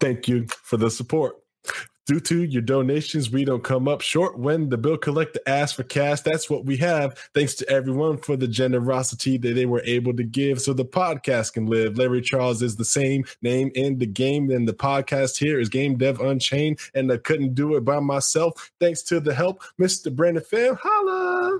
Thank you for the support. Due to your donations, we don't come up short when the bill collector asks for cash. That's what we have. Thanks to everyone for the generosity that they were able to give so the podcast can live. Larry Charles is the same name in the game, and the podcast here is Game Dev Unchained, and I couldn't do it by myself. Thanks to the help, Mr. Brandon Pham. Holla!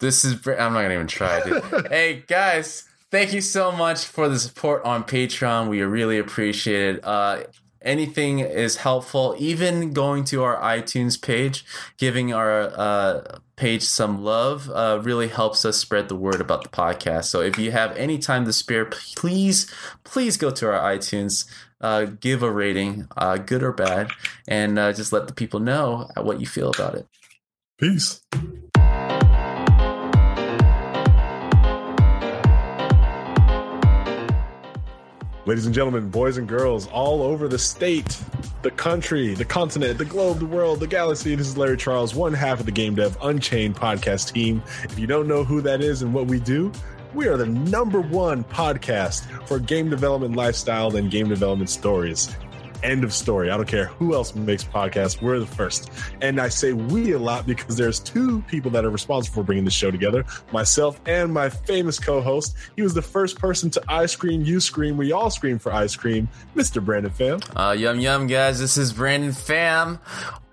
This is. I'm not gonna even try, hey guys, thank you so much for the support on Patreon. We really appreciate it. Uh, anything is helpful. Even going to our iTunes page, giving our uh, page some love, uh, really helps us spread the word about the podcast. So if you have any time to spare, please, please go to our iTunes. Uh, give a rating, uh, good or bad, and uh, just let the people know what you feel about it. Peace. Ladies and gentlemen, boys and girls all over the state, the country, the continent, the globe, the world, the galaxy. This is Larry Charles, one half of the Game Dev Unchained podcast team. If you don't know who that is and what we do, we are the number one podcast for game development lifestyle and game development stories. End of story. I don't care who else makes podcasts. We're the first. And I say we a lot because there's two people that are responsible for bringing the show together myself and my famous co host. He was the first person to I scream, you scream, we all scream for ice cream, Mr. Brandon Pham. Uh, yum, yum, guys. This is Brandon Pham.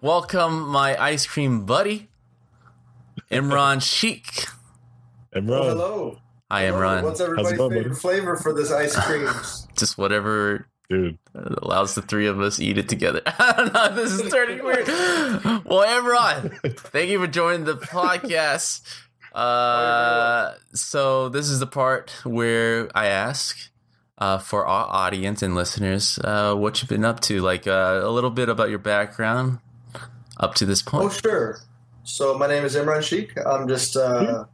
Welcome, my ice cream buddy, Imran Sheikh. Imran. Oh, hello. Hi, Hello. Imran. What's everybody's going, favorite buddy? flavor for this ice cream? Just whatever Dude. It allows the three of us eat it together. I don't know. This is turning weird. Well, Imran, thank you for joining the podcast. Uh, so this is the part where I ask uh, for our audience and listeners uh, what you've been up to, like uh, a little bit about your background up to this point. oh, sure. So my name is Imran Sheikh. I'm just uh,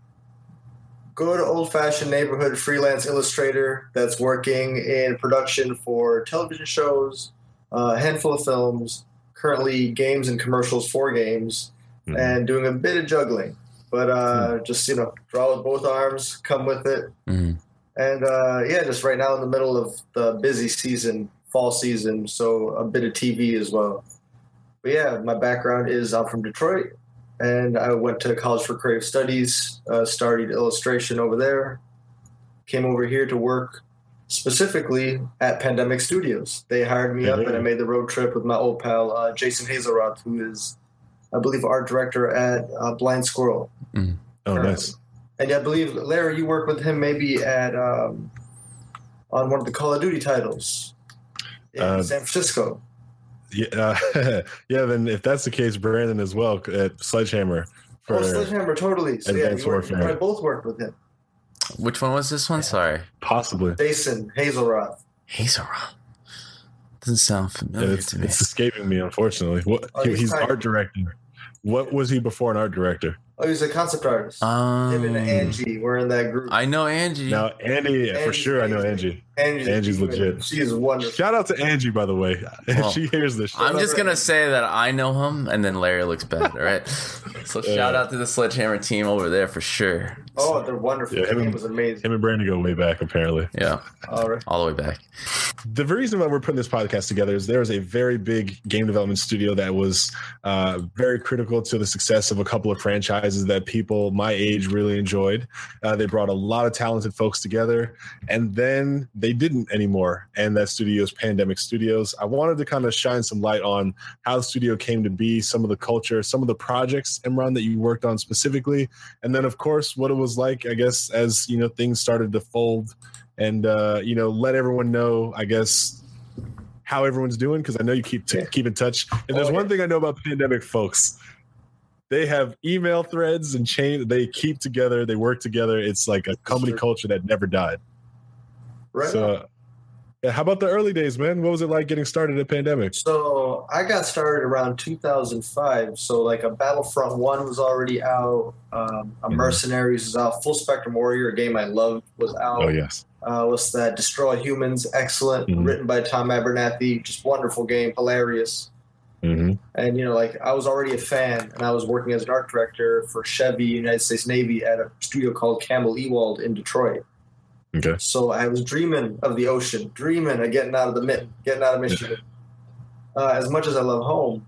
good old-fashioned neighborhood freelance illustrator that's working in production for television shows, uh, a handful of films, currently games and commercials for games, Mhm. and doing a bit of juggling. But uh, just you know, draw with both arms, come with it, Mhm. And uh, yeah, just right now in the middle of the busy season, fall season, so a bit of TV as well. But yeah, my background is I'm from Detroit, and I went to College for Creative Studies, uh, studied illustration over there, came over here to work specifically at Pandemic Studios. They hired me up, and I made the road trip with my old pal uh, Jason Hazelroth, who is, I believe, art director at uh, Blind Squirrel. Oh, nice. And I believe Larry, you work with him maybe at um, on one of the Call of Duty titles in Uh, San Francisco. Yeah, uh, yeah. Then if that's the case, Brandon as well at Sledgehammer. For, oh, Sledgehammer, totally. So yeah, Advanced you, worked, you probably both worked with him. Which one was this one? Sorry. possibly. Jason Hazelroth. Hazelrod. Doesn't sound familiar it's, to me. it's escaping me, unfortunately. What Oh, he's he's art director. What was he before an art director? Oh, he's a concept artist. Um, him and Angie were in that group. I know Angie. Now, Andy, for Angie's sure, I know. Angie. Angie's, Angie's legit. She is wonderful. Shout out to Angie, by the way. If Well, she hears this, I'm just gonna say that I know him, and then Larry looks bad. All right. So Yeah. shout out to the Sledgehammer team over there for sure. Oh, they're wonderful. Yeah, Yeah, him game and- was amazing. him and Brandon go way back, apparently. Yeah, All right. all the way back. the reason why we're putting this podcast together is there was a very big game development studio that was uh, very critical to the success of a couple of franchises that people my age really enjoyed. Uh, they brought a lot of talented folks together, and then they didn't anymore. And that studio is Pandemic Studios. I wanted to kind of shine some light on how the studio came to be, some of the culture, some of the projects, Imran, that you worked on specifically, and then of course what it was like, I guess, as you know things started to fold and uh, you know let everyone know i guess how everyone's doing because i know you keep t- keep in touch and there's Oh, one yeah. thing i know about pandemic folks they have email threads and chain they keep together they work together it's like a company Sure. culture that never died Right. so Yeah, how about the early days, man? What was it like getting started at Pandemic? So I got started around 2005. So like a Battlefront One was already out. Um, a Mhm. Mercenaries was out. Full Spectrum Warrior, a game I loved, was out. Oh yes. Uh, what's that? Destroy Humans, excellent. Mhm. Written by Tom Abernathy, just wonderful game, hilarious. hmm And you know, like I was already a fan, and I was working as an art director for Chevy United States Navy at a studio called Campbell Ewald in Detroit. Okay. So I was dreaming of the ocean, dreaming of getting out of the mitten, getting out of Michigan. Uh, as much as I love home,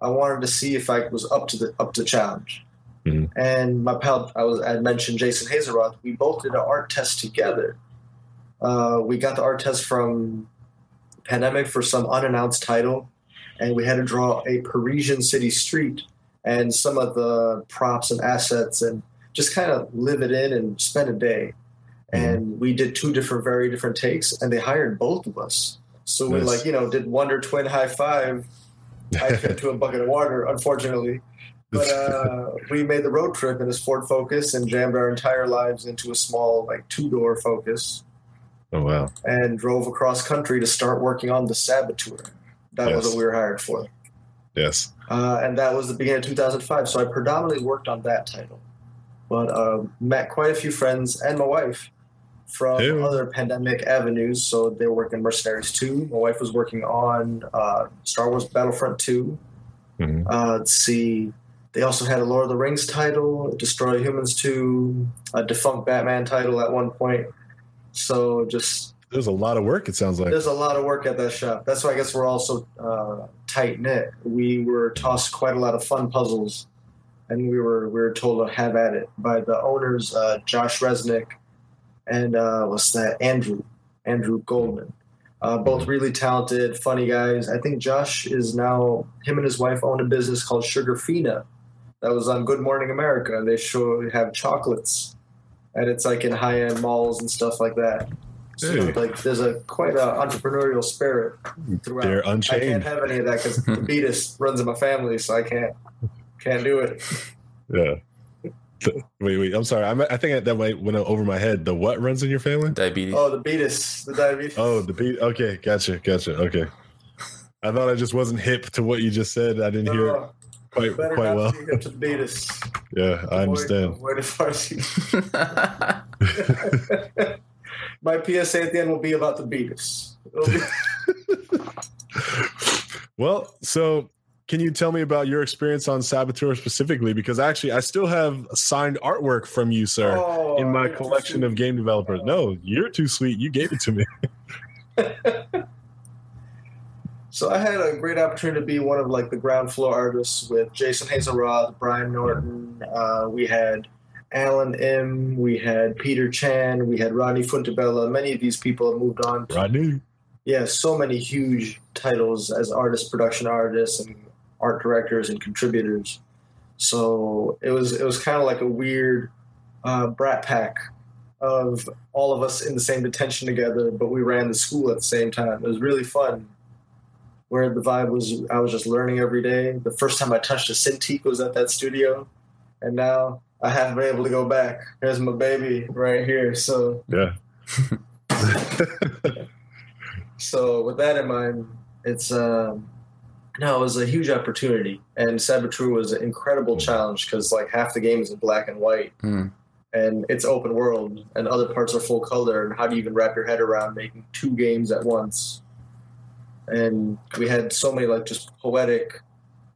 I wanted to see if I was up to the up to the challenge. Mhm. And my pal, I was I had mentioned Jason Hazelroth. We both did an art test together. Uh, we got the art test from Pandemic for some unannounced title, and we had to draw a Parisian city street and some of the props and assets, and just kind of live it in and spend a day and we did two different very different takes and they hired both of us. So we like you know did wonder twin high five. I fit to a bucket of water unfortunately. But uh, we made the road trip in this ford focus and jammed our entire lives into a small like two door focus. Oh wow. and drove across country to start working on the saboteur that was what we were hired for. Yes. uh, and that was the beginning of 2005. So I predominantly worked on that title, but uh, met quite a few friends and my wife from Ew. other pandemic avenues. So they were working Mercenaries 2. My wife was working on uh, Star Wars Battlefront 2. hmm Uh, let's see. They also had a Lord of the Rings title, Destroy Humans 2, a defunct Batman title at one point. So just There's a lot of work. It sounds like. there's a lot of work at that shop. That's why I guess we're also uh, tight knit. We were tossed quite a lot of fun puzzles, and we were we were told to have at it by the owners, uh, Josh Resnick, and uh, what's that? Andrew Andrew Goldman. Uh, both really talented, funny guys. I think Josh is now him and his wife own a business called Sugarfina, that was on Good Morning America. They show have chocolates, and it's like in high end malls and stuff like that. So Hey. like there's a quite a entrepreneurial spirit throughout. They're I can't have any of that because the Beatus runs in my family, so I can't can't do it. Yeah. Wait, wait. I'm sorry. I'm, I think that might went over my head. The what runs in your family? Diabetes. Oh, the Beatus, the diabetes. Oh, the beat. Okay, gotcha, gotcha. Okay. I thought I just wasn't hip to what you just said. I didn't hear it No, quite better quite not well. to get to the Beatus. Yeah, I understand. Avoid, avoid Farsi. My PSA at the end will be about the Beatus. It'll be- Well, so can you tell me about your experience on Saboteur specifically? Because actually, I still have signed artwork from you, sir, Oh, in my collection of game developers. No, you're too sweet. You gave it to me. So I had a great opportunity to be one of like the ground floor artists with Jason Hazelroth, Brian Norton. Uh, we had Alan M. We had Peter Chan. We had Rodney Fuentebella. Many of these people have moved on. To, Rodney. yeah, so many huge titles as artists, production artists, and art directors and contributors. So it was it was kind of like a weird uh, brat pack of all of us in the same detention together, but we ran the school at the same time. It was really fun. Where the vibe was, I was just learning every day. The first time I touched a Cintiq was at that studio, and now I haven't been able to go back. Here's my baby right here. So Yeah. so with that in mind, it's um, no, it was a huge opportunity, and Saboteur was an incredible challenge because like half the game is in black and white, Hmm. and it's open world, and other parts are full color. And how do you even wrap your head around making two games at once? And we had so many like just poetic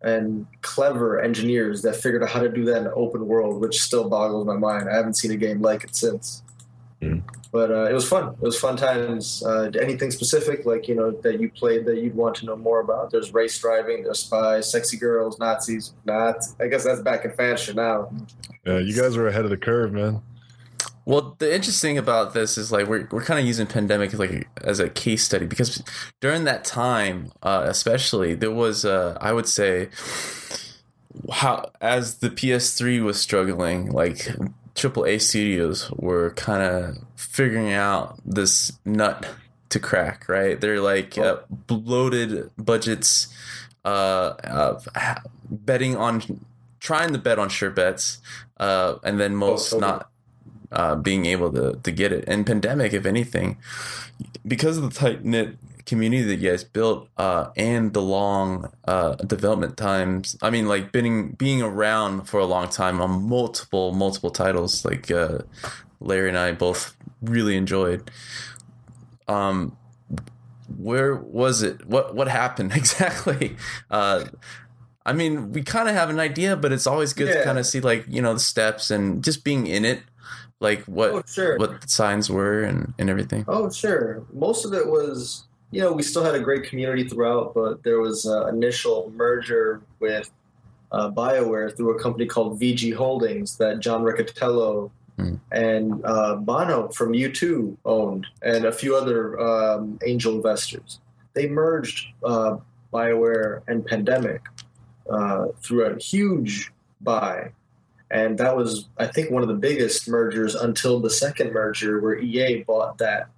and clever engineers that figured out how to do that in open world, which still boggles my mind. I haven't seen a game like it since. Mhm. But uh, it was fun. It was fun times. Uh, anything specific, like you know, that you played that you'd want to know more about? There's race driving, there's spies, sexy girls, Nazis. Not. I guess that's back in fashion now. Yeah, you guys were ahead of the curve, man. Well, the interesting about this is like we're we're kind of using pandemic like as a case study because during that time, uh, especially there was uh, I would say how as the PS3 was struggling, like AAA studios were kind of figuring out this nut to crack. Right, they're like uh, bloated budgets, uh, uh, betting on trying to bet on sure bets, uh, and then most totally. not uh, being able to to get it. And pandemic, if anything, because of the tight knit community that you guys built uh, and the long uh, development times. I mean, like being being around for a long time on multiple multiple titles. Like uh, Larry and I both really enjoyed. Um, where was it? What what happened exactly? Uh, I mean, we kind of have an idea, but it's always good to kind of see like you know the steps and just being in it, like what Oh, sure. what the signs were and and everything. Oh, sure. Most of it was, you know, we still had a great community throughout, but there was an initial merger with uh, BioWare through a company called VG Holdings that John Riccitiello Mm. and uh, Bono from U2 owned, and a few other um, angel investors. They merged uh, BioWare and Pandemic uh, through a huge buy. And that was, I think, one of the biggest mergers until the second merger where EA bought that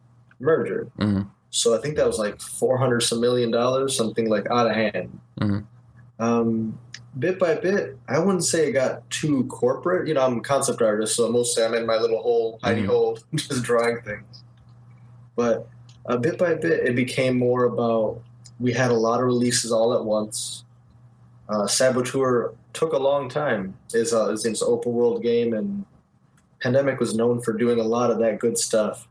merger. Mhm. So I think that was like 400 some million dollars, something like out of hand. Mhm. Um, bit by bit, I wouldn't say it got too corporate. You know, I'm a concept artist, so mostly I'm in my little hole, hidey Mhm. hole, just drawing things. But uh, bit by bit, it became more about we had a lot of releases all at once. Uh, Saboteur took a long time. It's, uh, it's an open world game, and Pandemic was known for doing a lot of that good stuff.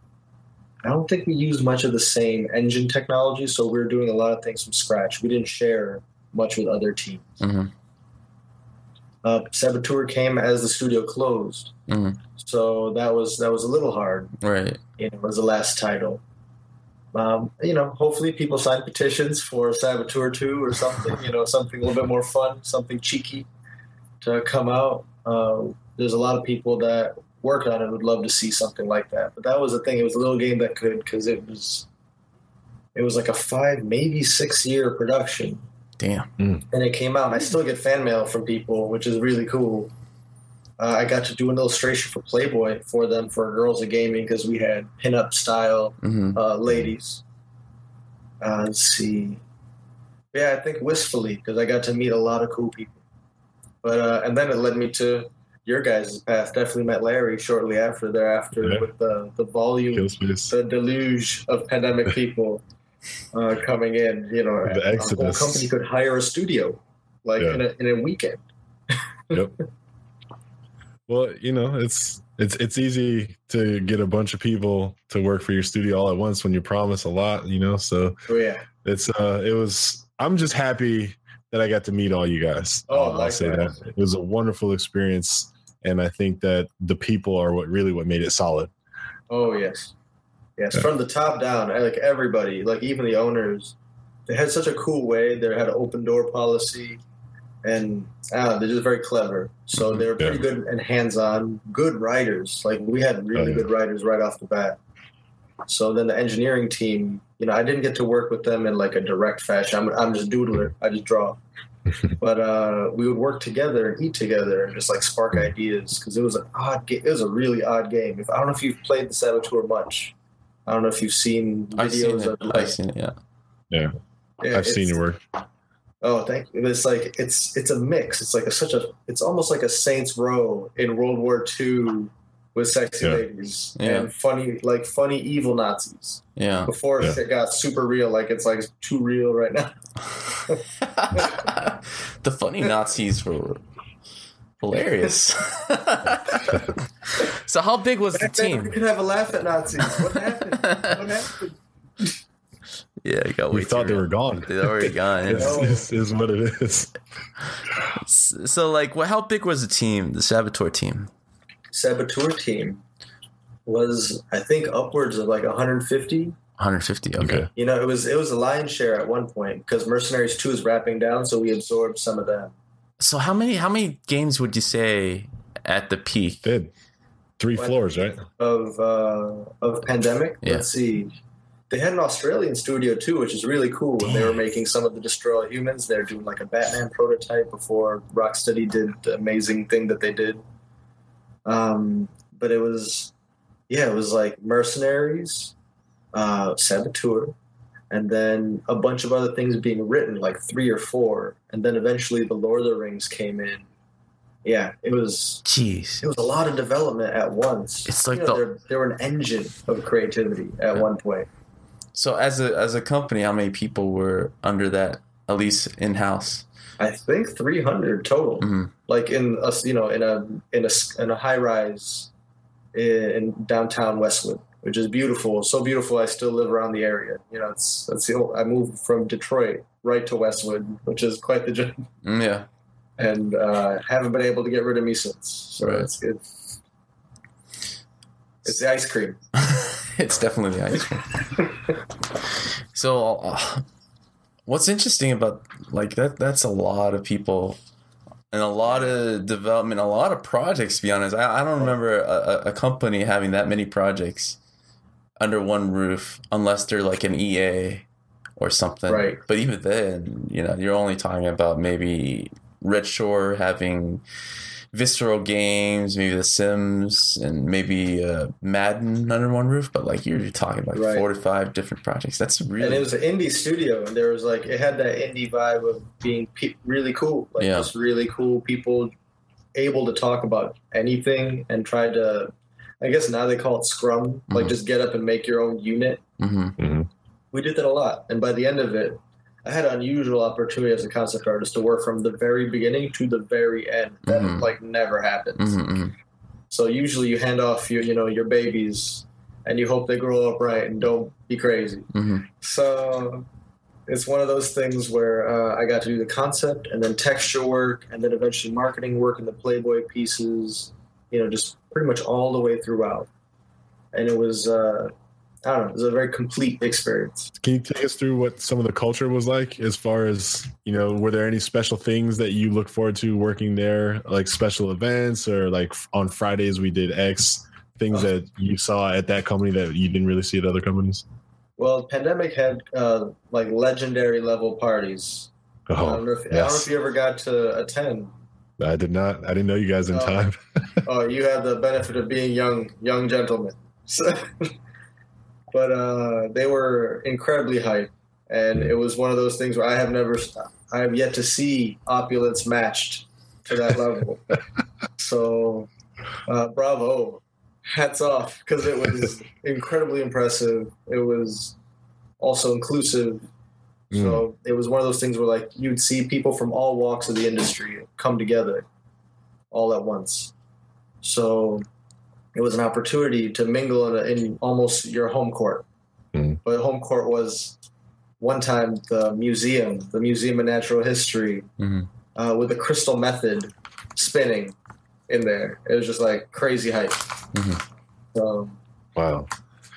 I don't think we used much of the same engine technology, so we were doing a lot of things from scratch. We didn't share much with other teams. hmm Uh, Saboteur came as the studio closed, Mhm. so that was that was a little hard. Right. You know, it was the last title. Um, you know, hopefully people sign petitions for Saboteur 2 or something, you know, something a little bit more fun, something cheeky to come out. Uh, there's a lot of people that work on it would love to see something like that. But that was the thing. It was a little game that could because it was it was like a five, maybe six year production Damn. and it came out. And I still get fan mail from people, which is really cool. Uh, I got to do an illustration for Playboy for them for Girls of Gaming because we had pinup style hmm uh, ladies. Uh, let's see. Yeah, I think wistfully because I got to meet a lot of cool people. But uh, and then it led me to your guys' path. Definitely met Larry shortly after thereafter Yeah. with the the volume, the deluge of pandemic people uh, coming in. You know, The a whole company could hire a studio like Yeah. in, a, in a weekend. Well, you know, it's it's it's easy to get a bunch of people to work for your studio all at once when you promise a lot, you know. So Oh yeah, it's uh it was I'm just happy that I got to meet all you guys. Oh, Um, I'll say that. It was a wonderful experience and I think that the people are what really what made it solid. Oh yes, yes. Yeah. From the top down, like everybody, like even the owners, they had such a cool way. They had an open door policy, and ah, they're just very clever. So Mhm. they were pretty Yeah. good and hands on. Good writers. Like we had really Oh, yeah. good writers right off the bat. So then the engineering team, you know, I didn't get to work with them in like a direct fashion. I'm I'm just doodler. I just draw. but uh, we would work together and eat together and just like spark ideas because it was an odd game. It was a really odd game. If I don't know if you've played the Saboteur much. I don't know if you've seen videos I've seen it. of like, I've seen it. Yeah. Yeah, I've seen your work. Oh, thank you. It's like it's it's a mix. It's like a, such a. It's almost like a Saints Row in World War II with sexy Yeah. ladies Yeah. and funny, like funny evil Nazis. Yeah. Before Yeah. it got super real, like it's like too real right now. the funny Nazis were hilarious. so how big was the Back then, team? We could have a laugh at Nazis. What happened? what happened? Yeah, you got We thought they real. were gone. They're already gone. yeah. It's, it's, is what it is. So, like, what? How big was the team? The Saboteur team? Saboteur team was, I think, upwards of like 150. 150. Okay. Okay. You know, it was it was a lion's share at one point because Mercenaries Two is wrapping down, so we absorbed some of them. So how many how many games would you say at the peak? They had three What? floors, right? of uh, of pandemic. Yeah. Let's see. They had an Australian studio too, which is really cool. When they were making some of the Destroy Humans, they're doing like a Batman prototype before Rocksteady did the amazing thing that they did. Um, but it was, yeah, it was like Mercenaries, uh, Saboteur, and then a bunch of other things being written, like three or four, and then eventually the Lord of the Rings came in, yeah, it was Jeez. it was a lot of development at once. It's like You know, the- they're, they were an engine of creativity at Yeah. one point. So as a as a company, how many people were under that? At least in house. I think 300 total. Mhm. Like in a you know in a in a in a high rise in in, downtown Westwood, which is beautiful. So beautiful, I still live around the area. You know, it's that's the old, I moved from Detroit right to Westwood, which is quite the journey, Mm, yeah. and uh, haven't been able to get rid of me since. So Right. it's good. It's the ice cream. it's definitely the ice cream. so, uh, what's interesting about like that? That's a lot of people and a lot of development, a lot of projects. To be honest, I, I don't remember a, a- a company having that many projects under one roof, unless they're like an EA or something. Right. But even then, you know, you're only talking about maybe Red Shore having visceral games, maybe The Sims, and maybe uh, Madden under one roof. But like you're talking like Right. four to five different projects. That's really And it was an indie studio, and there was like it had that indie vibe of being pe- really cool, like Yeah. just really cool people able to talk about anything and try to. I guess now they call it Scrum, like Mhm. just get up and make your own unit. hmm We did that a lot, and by the end of it, I had an unusual opportunity as a concept artist to work from the very beginning to the very end. That Mhm. like never happens. hmm So usually you hand off your you know your babies, and you hope they grow up right and don't be crazy. hmm So it's one of those things where uh, I got to do the concept and then texture work and then eventually marketing work and the Playboy pieces, you know, just pretty much all the way throughout. And it was, uh, I don't know, it was a very complete experience. Can you take us through what some of the culture was like as far as, you know, were there any special things that you look forward to working there, like special events or like on Fridays we did X, things that you saw at that company that you didn't really see at other companies? Well, Pandemic had uh, like legendary level parties. I, don't know if, I don't know if you ever got to attend. I did not. I didn't know you guys in Oh. time. oh, you had the benefit of being young, young gentlemen. So, but uh, they were incredibly hype, and it was one of those things where I have never, I have yet to see opulence matched to that level. so, uh, bravo, hats off, because it was incredibly impressive. It was also inclusive. So it was one of those things where like you'd see people from all walks of the industry come together all at once. So it was an opportunity to mingle in, a, in almost your home court. Mm. But home court was one time the museum, the Museum of Natural History, hmm uh, with the crystal method spinning in there. It was just like crazy hype. Mhm. So, Wow.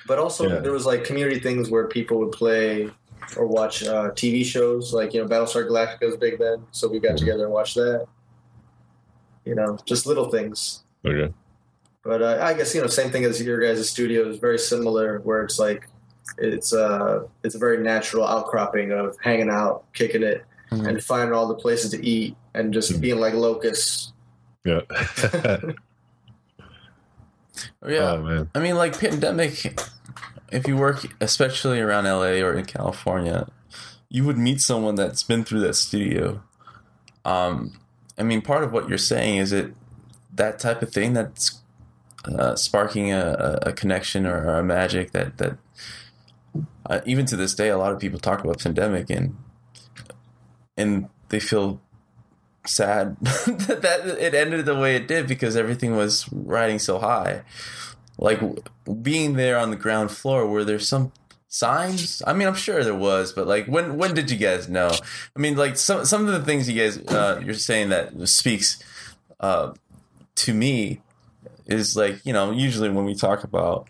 but also Yeah. there was like community things where people would play or watch uh, TV shows. Like you know, Battlestar Galactica was big then, so we got Mhm. together and watched that. You know, just little things. Okay. But uh, I guess you know, same thing as your guys' studio is very similar, where it's like it's uh it's a very natural outcropping of hanging out, kicking it, Mhm. and finding all the places to eat, and just Mhm. being like locusts. Yeah. Yeah. Oh man. I mean, like pandemic. If you work, especially around LA or in California, you would meet someone that's been through that studio. Um, I mean, part of what you're saying is it that type of thing that's uh, sparking a, a connection or, or a magic that that uh, even to this day, a lot of people talk about pandemic and and they feel sad that it ended the way it did because everything was riding so high. Like being there on the ground floor were there some signs? I mean i'm sure there was but like when when did you guys know? I mean like some some of the things you guys uh you're saying that speaks uh to me is like you know usually when we talk about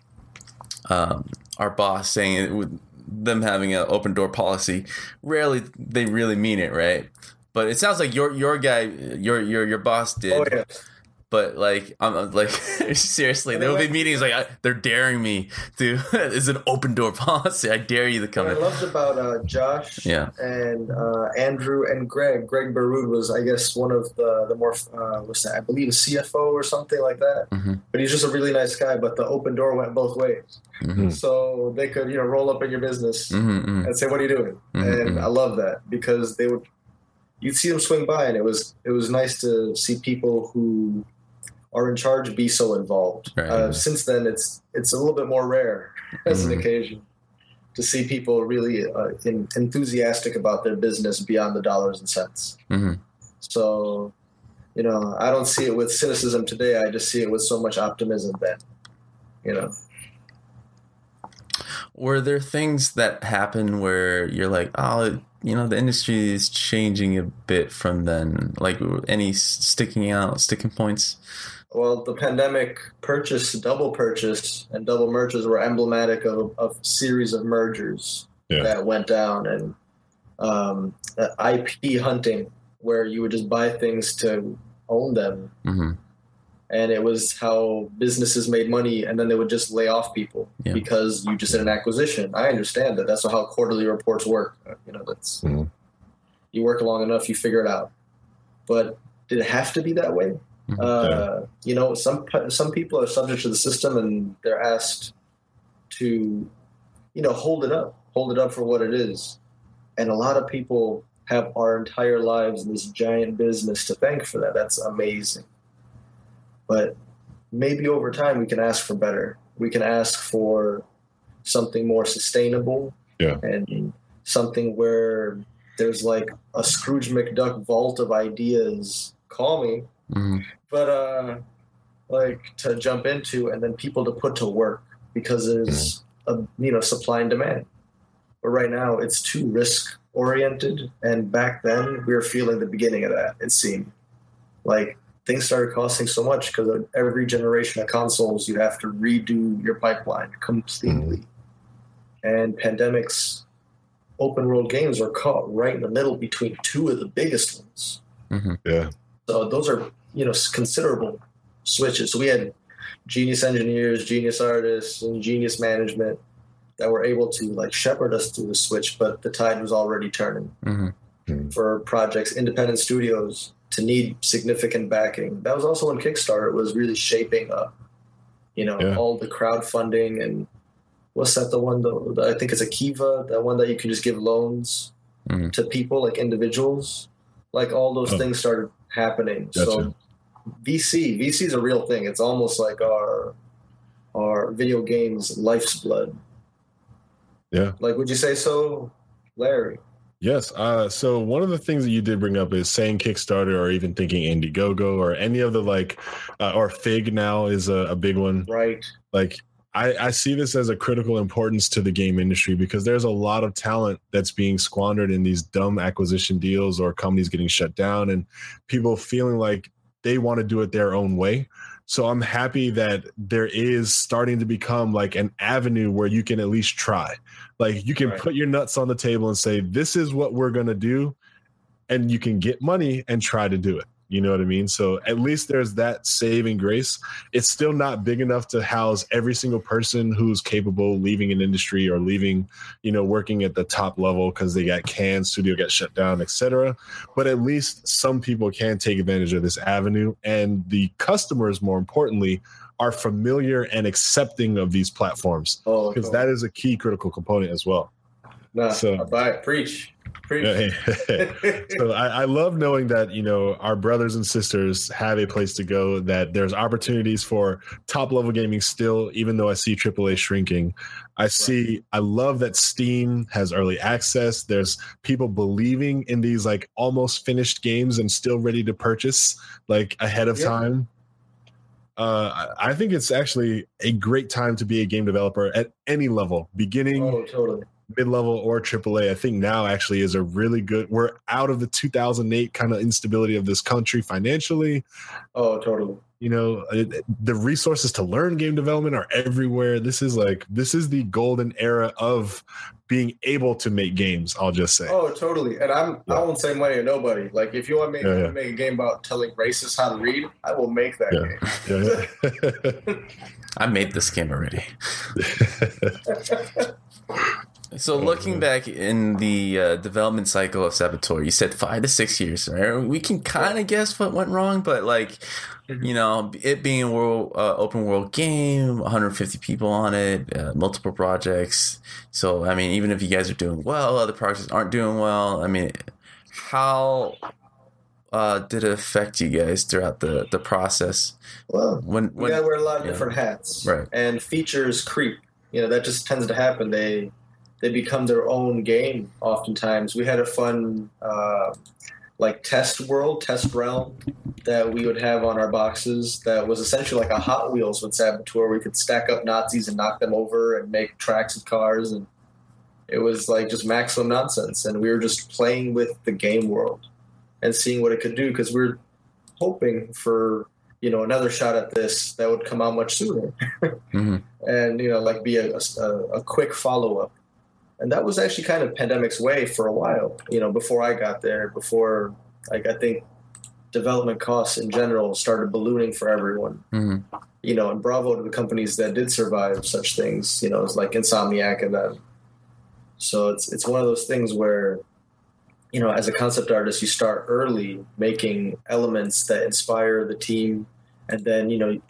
um our boss saying it would them having an open door policy rarely they really mean it right? But it sounds like your your guy your your your boss did. Oh yeah, but like I'm like seriously, there will be meetings like I, they're daring me to. it's an open door policy. I dare you to come what I in. loved about uh, Josh Yeah. and uh, Andrew and Greg. Greg Borrud was, I guess, one of the the more uh, what's that? I believe a CFO or something like that. Mhm. But he's just a really nice guy. But the open door went both ways, Mhm. so they could you know roll up in your business Mhm, mhm. and say, "What are you doing?" Mhm, And mhm. I love that because they would you'd see them swing by, and it was it was nice to see people who are in charge be so involved. Right. Uh, since then, it's it's a little bit more rare as Mhm. an occasion to see people really uh, in, enthusiastic about their business beyond the dollars and cents. hmm So, you know, I don't see it with cynicism today. I just see it with so much optimism then. You know, Were there things that happen where you're like, oh, you know, the industry is changing a bit from then? Like any sticking out, sticking points? Well, the pandemic purchase, double purchase, and double mergers were emblematic of of a series of mergers Yeah. that went down and um, uh, IP hunting, where you would just buy things to own them. hmm and it was how businesses made money and then they would just lay off people Yeah. because you just did an acquisition i understand that that's how quarterly reports work you know that's Mhm. you work long enough you figure it out but did it have to be that way. Uh, you know some some people are subject to the system and they're asked to you know hold it up hold it up for what it is. And a lot of people have our entire lives in this giant business to thank for that. That's amazing. But maybe over time we can ask for better. We can ask for something more sustainable Yeah. and something where there's like a scrooge mcduck vault of ideas call me hmm but uh like to jump into and then people to put to work because there's a you know supply and demand. But right now it's too risk oriented and back then we were feeling the beginning of that it seemed. Like things started costing so much because every generation of consoles you have to redo your pipeline completely. And pandemics open world games are caught right in the middle between two of the biggest ones. Hmm Yeah. So those are you know considerable switches. So we had genius engineers, genius artists, and genius management that were able to like shepherd us through the switch, but the tide was already turning hmm for projects, independent studios to need significant backing. That was also when Kickstarter was really shaping up, you know, Yeah. all the crowdfunding and what's that the one that I think it's a Kiva, that one that you can just give loans Mhm. to people like individuals. Like all those Oh. things started happening. So VC, VC is a real thing. It's almost like our our video games life's blood. Yeah. Like would you say so, Larry? Yes. Uh, so one of the things that you did bring up is saying Kickstarter or even thinking Indiegogo or any of the like, uh, or Fig now is a, a big one. Right. Like, I, I see this as a critical importance to the game industry because there's a lot of talent that's being squandered in these dumb acquisition deals or companies getting shut down and people feeling like they want to do it their own way. So I'm happy that there is starting to become like an avenue where you can at least try. Like you can Right. put your nuts on the table and say, this is what we're going to do. And you can get money and try to do it. You know what I mean? So at least there's that saving grace. It's still not big enough to house every single person who's capable leaving an industry or leaving, you know, working at the top level because they got canned, studio got shut down, etc. But at least some people can take advantage of this avenue, and the customers, more importantly, are familiar and accepting of these platforms Oh, because that is a key critical component as well. nah, so- I buy it. Preach. So I, I love knowing that you know our brothers and sisters have a place to go. That there's opportunities for top level gaming still, even though I see AAA shrinking. I see. I love that Steam has early access. There's people believing in these like almost finished games and still ready to purchase like ahead of Yeah. time. Uh, I I think it's actually a great time to be a game developer at any level, beginning oh, totally. Mid level or AAA. I think now actually is a really good. We're out of the 2008 kind of instability of this country financially. Oh, totally. You know, it, the resources to learn game development are everywhere. This is like this is the golden era of being able to make games. I'll just say. Oh, totally. And I'm I won't say money to nobody. Like if you want me Yeah, yeah. to make a game about telling racists how to read, I will make that Yeah. game. Yeah. I made this game already. So looking back in the uh, development cycle of Saboteur, you said five to six years. Right? We can kind of guess what went wrong, but like, you know, it being a world uh, open world game, 150 people on it, uh, multiple projects. So I mean, even if you guys are doing well, other projects aren't doing well. I mean, how uh, did it affect you guys throughout the the process? Well, When we gotta wear a lot of yeah. different hats, Right. And features creep. You know that just tends to happen. They they become their own game. Oftentimes, we had a fun uh, like test world, test realm that we would have on our boxes. That was essentially like a Hot Wheels with Saboteur. We could stack up Nazis and knock them over and make tracks of cars, and it was like just maximum nonsense. And we were just playing with the game world and seeing what it could do because we we're hoping for you know another shot at this that would come out much sooner Mhm. and you know like be a, a, a quick follow-up and that was actually kind of pandemic's way for a while you know before i got there before like i think development costs in general started ballooning for everyone. Mhm. you know and bravo to the companies that did survive such things you know it's like insomniac and them. So it's it's one of those things where you know as a concept artist you start early making elements that inspire the team. And then you know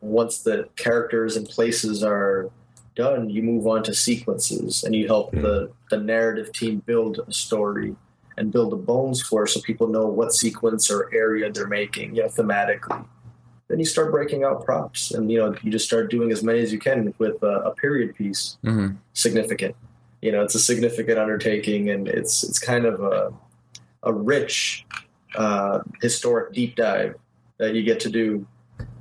once the characters and places are done you move on to sequences and you help the the narrative team build a story and build the bones for so people know what sequence or area they're making you know thematically then you start breaking out props and you know you just start doing as many as you can with a, a period piece Mhm. significant. You know, it's a significant undertaking, and it's it's kind of a a rich uh, historic deep dive that you get to do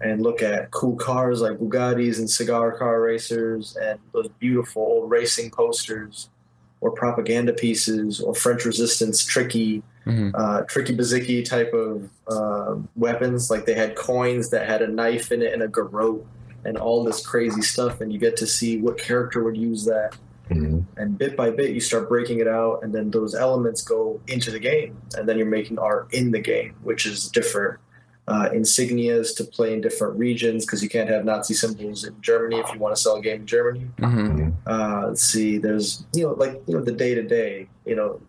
and look at cool cars like Bugattis and cigar car racers and those beautiful old racing posters or propaganda pieces or French resistance tricky Mhm. uh, tricky bazooki type of uh, weapons. Like they had coins that had a knife in it and a garrote and all this crazy stuff, and you get to see what character would use that. Mhm. And bit by bit, you start breaking it out, and then those elements go into the game, and then you're making art in the game, which is different. Uh, insignias to play in different regions because you can't have Nazi symbols in Germany if you want to sell a game in Germany. Mhm. uh, let's see there's you know like you know the day to day you know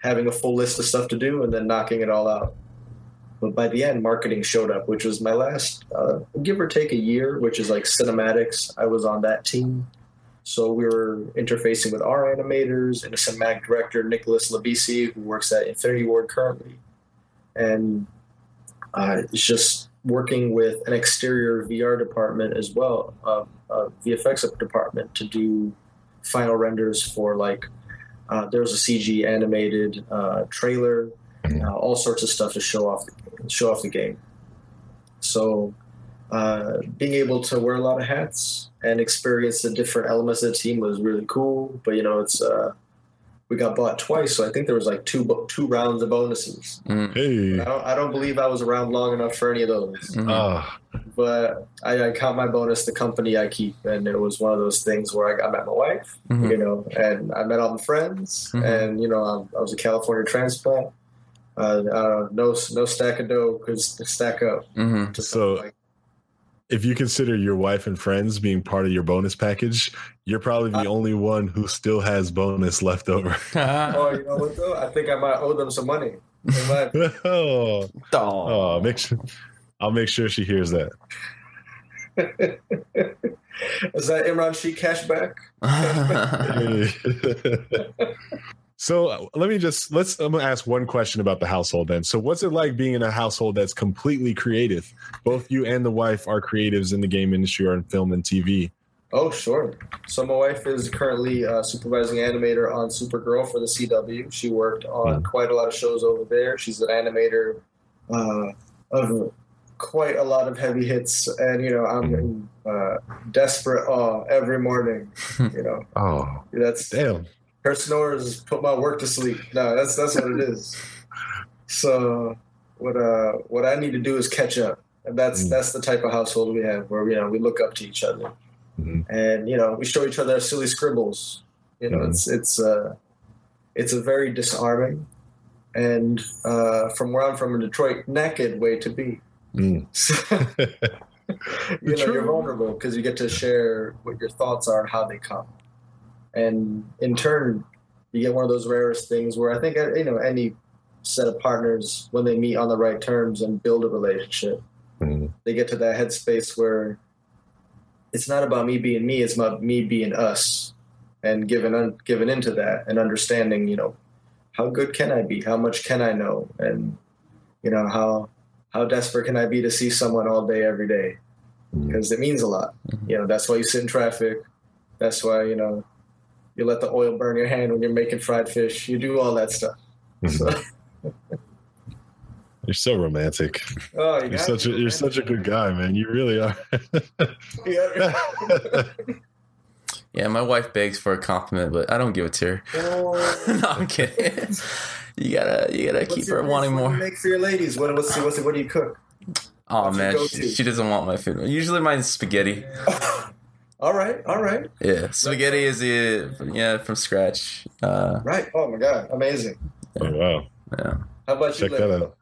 having a full list of stuff to do and then knocking it all out. But by the end marketing showed up which was my last uh, give or take a year which is like cinematics. I was on that team. So we were interfacing with our animators and a cinematic director nicholas labisi who works at infinity ward currently. And uh, it's just working with an exterior VR department as well, um, a VFX department to do final renders for like uh, there was a CG animated uh, trailer, uh, all sorts of stuff to show off show off the game. So uh, being able to wear a lot of hats and experience the different elements of the team was really cool. But you know, it's uh, we got bought twice, so I think there was like two two rounds of bonuses. Mhm. Hey. I don't, I don't believe I was around long enough for any of those. Ah, but I, I count my bonus the company I keep, and it was one of those things where I, got, I met my wife, Mhm. you know, and I met all my friends, Mhm. and you know, I, I was a California transplant. Uh, uh, no, no stack of dough could stack up. Mhm. To So- like, if you consider your wife and friends being part of your bonus package, you're probably the I- only one who still has bonus left over. oh, you know what though? I think I might owe them some money. Oh, Aw. oh, make sure. I'll make sure she hears that. Is that Imran Sheikh cashback? so let me just let's i'm gonna ask one question about the household then so what's it like being in a household that's completely creative both you and the wife are creatives in the game industry or in film and tv Oh, sure. So my wife is currently uh, supervising animator on Supergirl for the CW. She worked on quite a lot of shows over there. She's an animator uh, of quite a lot of heavy hits, and you know I'm in uh, desperate awe every morning. You know oh that's damn her snores put my work to sleep. No, that's that's what it is. So what uh what I need to do is catch up, and that's Mm. that's the type of household we have where you know we look up to each other, Mhm. and you know we show each other our silly scribbles. You know, Mhm. it's it's uh it's a very disarming, and uh, from where I'm from in Detroit, naked way to be. Mm. you know, you're vulnerable because you get to share what your thoughts are and how they come. And in turn, you get one of those rarest things where I think uh, you know any set of partners when they meet on the right terms and build a relationship, Mm. they get to that headspace where it's not about me being me; it's about me being us, and giving un- giving into that and understanding, you know, how good can I be? How much can I know? And you know how how desperate can I be to see someone all day every day? Because it means a lot. Mhm. You know that's why you sit in traffic. That's why you know you let the oil burn your hand when you're making fried fish. You do all that stuff. So, You're so romantic. oh, you You're such a to, you're such a good guy, man. You really are. Yeah. Yeah, my wife begs for a compliment, but I don't give it to her. Oh. no, I'm kidding. You gotta, you gotta What's keep your her wanting What more. you make for your ladies? What what's what's what do you cook? Oh what's man, she, she doesn't want my food. Usually mine's spaghetti. All right, all right, Yeah, spaghetti is the yeah from scratch. Uh, right. Oh my god, amazing. oh wow. yeah. How about you? Check that out.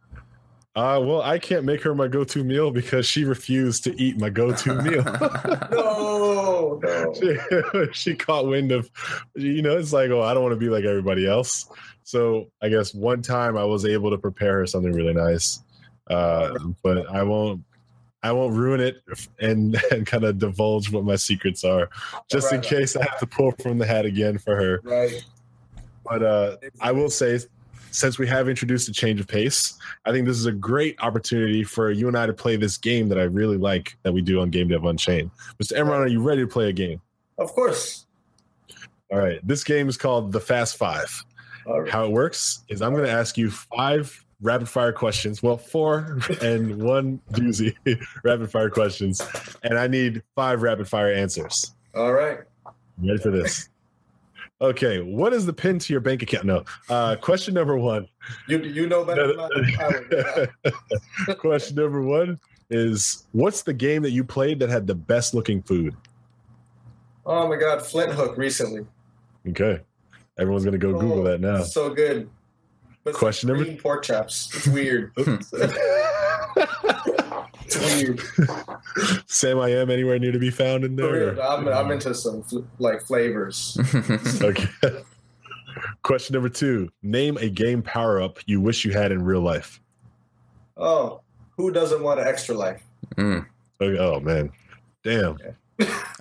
Uh, well, I can't make her my go-to meal because she refused to eat my go-to meal. No, no. she, she caught wind of, you know, it's like, oh, I don't want to be like everybody else. So I guess one time I was able to prepare her something really nice, uh, but I won't. I won't ruin it and, and kind of divulge what my secrets are, just in Right. case I have to pull from the hat again for her. Right. But uh, I will say, since we have introduced a change of pace, I think this is a great opportunity for you and I to play this game that I really like that we do on Game Dev Unchained. Mr. Imran, are you ready to play a game? Of course. All right. This game is called the Fast Five. All right. How it works is I'm going to ask you five rapid fire questions. Well, four and one doozy rapid fire questions. And I need five rapid fire answers. All right. You ready for this? Okay. What is the pin to your bank account? No. Uh, question number one. You you know better than I question number one is what's the game that you played that had the best looking food? Oh my god, Flinthook recently. Okay. Everyone's going to go Google that now. So good. But Question number- pork chops. It's weird. it's weird. Sam, I am anywhere near to be found in there. I'm, I'm into some fl- like flavors. Okay. Question number two. Name a game power up you wish you had in real life. Oh, who doesn't want an extra life? Mm. Okay, Oh, man. Damn.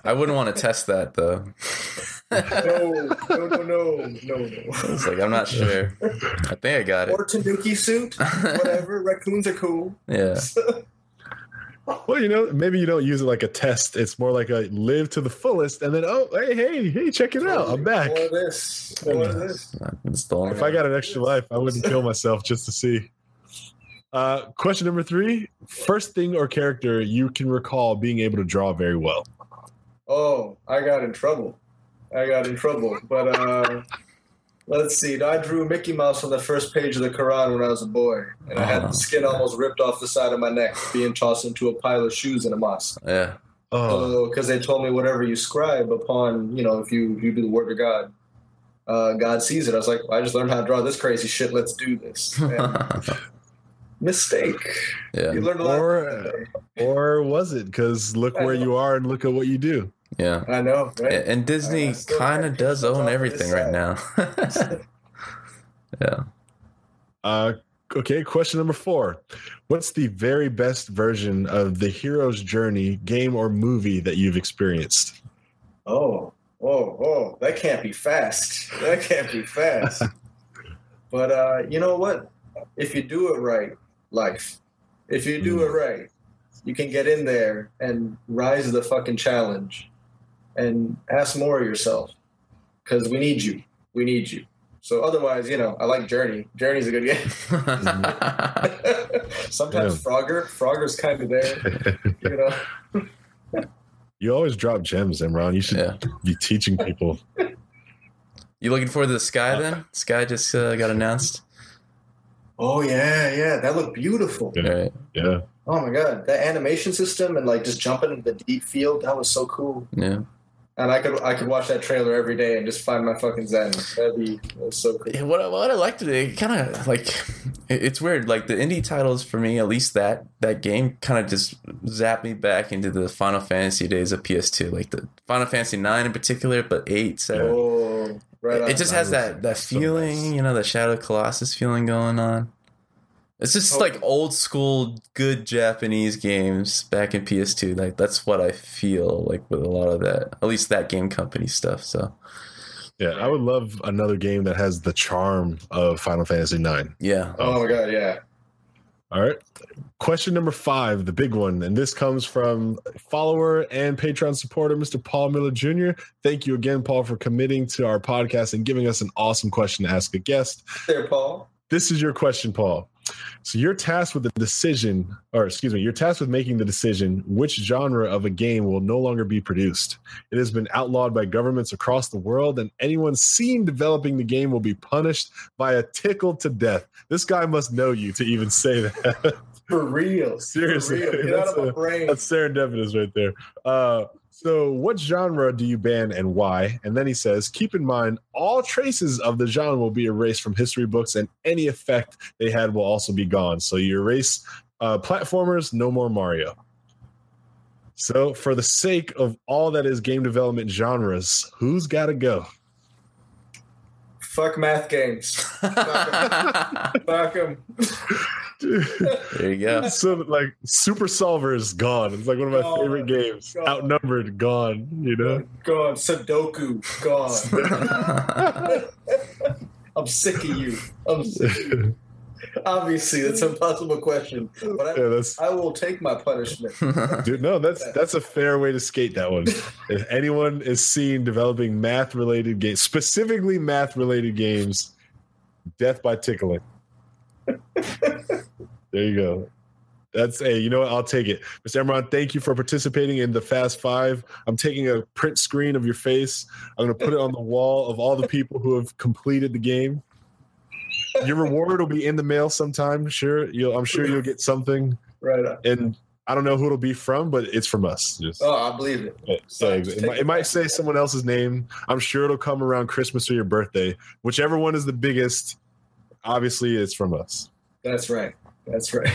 I wouldn't want to test that though. No, no, no, no, no, no. It's like I'm not sure. I think I got it. Or Tanuki suit, whatever. Raccoons are cool. Yeah. Well, you know, maybe you don't use it like a test. It's more like a live to the fullest, and then, oh, hey, hey, hey, check it out. I'm back. More this. More this. If I got an extra life, I wouldn't kill myself just to see. Uh, question number three First thing or character you can recall being able to draw very well. Oh, I got in trouble. I got in trouble. But uh, let's see. I drew Mickey Mouse on the first page of the Quran when I was a boy, and I had the skin almost ripped off the side of my neck, being tossed into a pile of shoes in a mosque. Yeah. Oh, because they told me whatever you scribe upon, you know, if you you do the word of God, uh, God sees it. I was like, I just learned how to draw this crazy shit. Let's do this. Mistake. yeah. You learned a lot. Or- or was it? Because look where you are and look at what you do. Yeah. I know, right? And and Disney I kind of does own everything right now. yeah. Uh, okay, question number four. What's the very best version of the hero's journey game or movie that you've experienced? Oh, oh, oh, that can't be fast. That can't be fast. but uh, you know what? If you do it right, life. If you do it right, you can get in there and rise the fucking challenge and ask more of yourself. Because we need you. We need you. So otherwise, you know, I like Journey. Journey's a good game. Sometimes Yeah. Frogger. Frogger's kind of there. You know. You always drop gems, Imran. You should yeah. be teaching people. You looking forward to the Sky then? Sky just uh, got announced. Oh yeah, yeah. That looked beautiful. Yeah. Right. Yeah. Oh my god, that animation system and like just jumping into the deep field, that was so cool. Yeah. And I could I could watch that trailer every day and just find my fucking zen. That'd be that was so cool. Yeah, what I- what I liked it, it kind of like it- it's weird. Like the indie titles for me, at least that that game kind of just zapped me back into the Final Fantasy days of PS2, like the Final Fantasy nine in particular, but eight, seven. Oh, right. On. it just has that that so feeling, nice. you know, the Shadow Colossus feeling going on. It's just Oh. like old school good Japanese games back in PS2. Like that's what I feel like with a lot of that, at least that game company stuff. So Yeah, I would love another game that has the charm of Final Fantasy IX. Yeah. Oh my god, yeah. All right. Question number five, the big one. And this comes from follower and Patreon supporter, Mr. Paul Miller Jr. Thank you again, Paul, for committing to our podcast and giving us an awesome question to ask a guest. There, Paul. This is your question, Paul. So you're tasked with the decision, or excuse me, you're tasked with making the decision which genre of a game will no longer be produced. It has been outlawed by governments across the world, and anyone seen developing the game will be punished by a tickle to death. This guy must know you to even say that. For real. Seriously, For real. Get that's out of my a- That's serendipitous right there. Uh, so, what genre do you ban and why? And then he says, keep in mind, all traces of the genre will be erased from history books, and any effect they had will also be gone. So, you erase uh, platformers, no more Mario. So, for the sake of all that is game development genres, who's got to go? Fuck math games. Fuck them. there you go. so, like, Super Solver is gone. It's like one of my Gone. favorite games. Gone. Outnumbered, gone. You know. Gone. Sudoku. Gone. I'm sick of you. I'm sick of you. Obviously, that's an impossible question, but I, yeah, I will take my punishment. Dude, no, that's that's a fair way to skate that one. if anyone is seen developing math related games, specifically math related games, death by tickling. There you go. That's a you know what? I'll take it. Mr. Imran, thank you for participating in the Fast Five. I'm taking a print screen of your face. I'm gonna put it on the wall of all the people who have completed the game. Your reward will be in the mail sometime. Sure, you'll I'm sure you'll get something Right on. and I don't know who it'll be from, but it's from us. Just Oh, I believe it. yeah, so it, might, it might say someone else's name. I'm sure it'll come around Christmas or your birthday. Whichever one is the biggest, obviously, it's from us. That's right. That's right.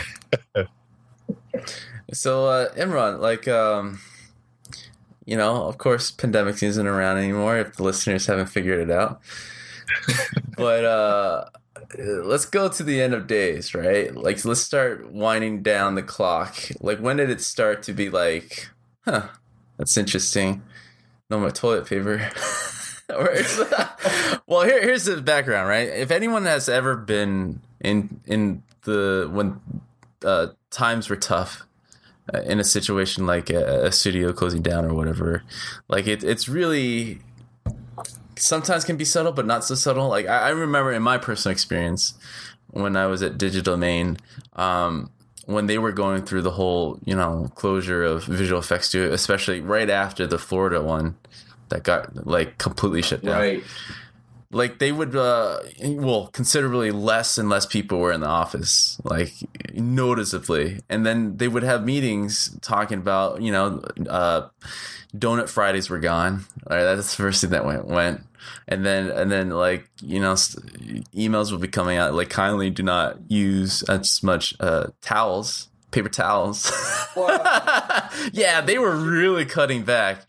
So, uh, Imran, like, um, you know, of course, pandemic isn't around anymore. If the listeners haven't figured it out, but uh, let's go to the end of days, right? Like, let's start winding down the clock. Like, when did it start to be like, huh, that's interesting? No, my toilet paper. Well, here, here's the background, right? If anyone has ever been in in the when uh, times were tough uh, in a situation like a, a studio closing down or whatever, like it, it's really sometimes can be subtle, but not so subtle. Like I, I remember in my personal experience when I was at Digital Domain, um, when they were going through the whole you know closure of visual effects studio, especially right after the Florida one that got like completely shut down Right. Like they would uh well considerably less and less people were in the office like noticeably. And then they would have meetings talking about you know uh donut fridays were gone. All right, that's the first thing that went went. And then and then like you know emails would be coming out like kindly do not use as much uh towels paper towels yeah they were really cutting back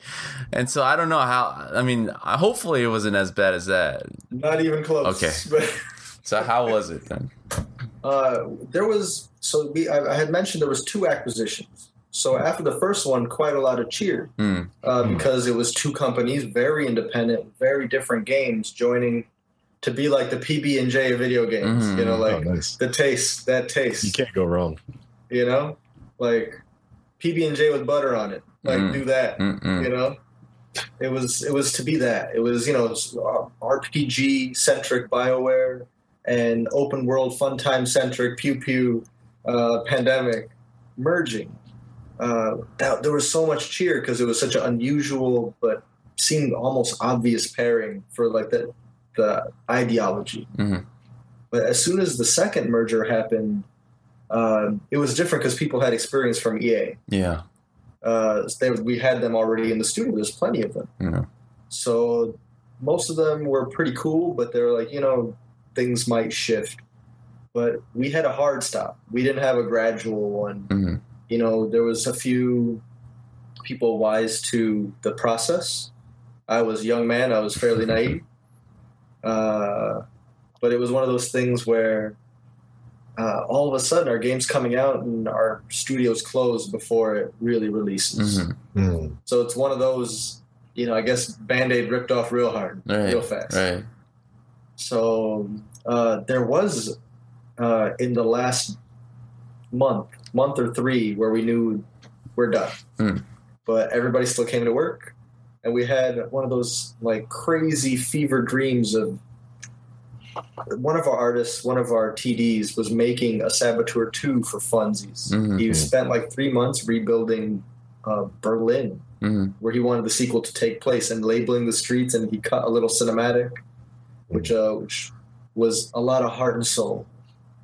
and so i don't know how i mean I- hopefully it wasn't as bad as that Not even close. Okay. So how was it then uh, there was so we I, I had mentioned there was two acquisitions. So after the first one, quite a lot of cheer Hmm. uh, because it was two companies, very independent, very different games joining to be like the PB and J of video games. Mhm. You know, Oh, like nice. the taste, that taste. You can't go wrong. You know like pb and j with butter on it like Mm. do that Mm-mm. you know it was it was to be that it was you know rpg centric bioware and open world fun time centric pew pew uh, pandemic merging uh, that, there was so much cheer because it was such an unusual but seemed almost obvious pairing for like the the ideology Mhm. but as soon as the second merger happened um, it was different because people had experience from EA. yeah Uh, they, we had them already in the studio. There's plenty of them. Yeah. So most of them were pretty cool, but they're like, you know, things might shift. But we had a hard stop. We didn't have a gradual one. Mhm. You know, there was a few people wise to the process. I was a young man. I was fairly naive. Uh, but it was one of those things where uh, all of a sudden our game's coming out and our studio's closed before it really releases. Mhm. Hmm. So it's one of those you know, I guess Band Aid ripped off real hard, Right. real fast. Right. So uh, there was uh, in the last month, month or three, where we knew we're done, Hmm. but everybody still came to work, and we had one of those like crazy fever dreams of one of our artists, one of our TDs, was making a Saboteur two for funsies. Mhm. He spent like three months rebuilding uh, Berlin hmm where he wanted the sequel to take place and labeling the streets and he cut a little cinematic which uh, which was a lot of heart and soul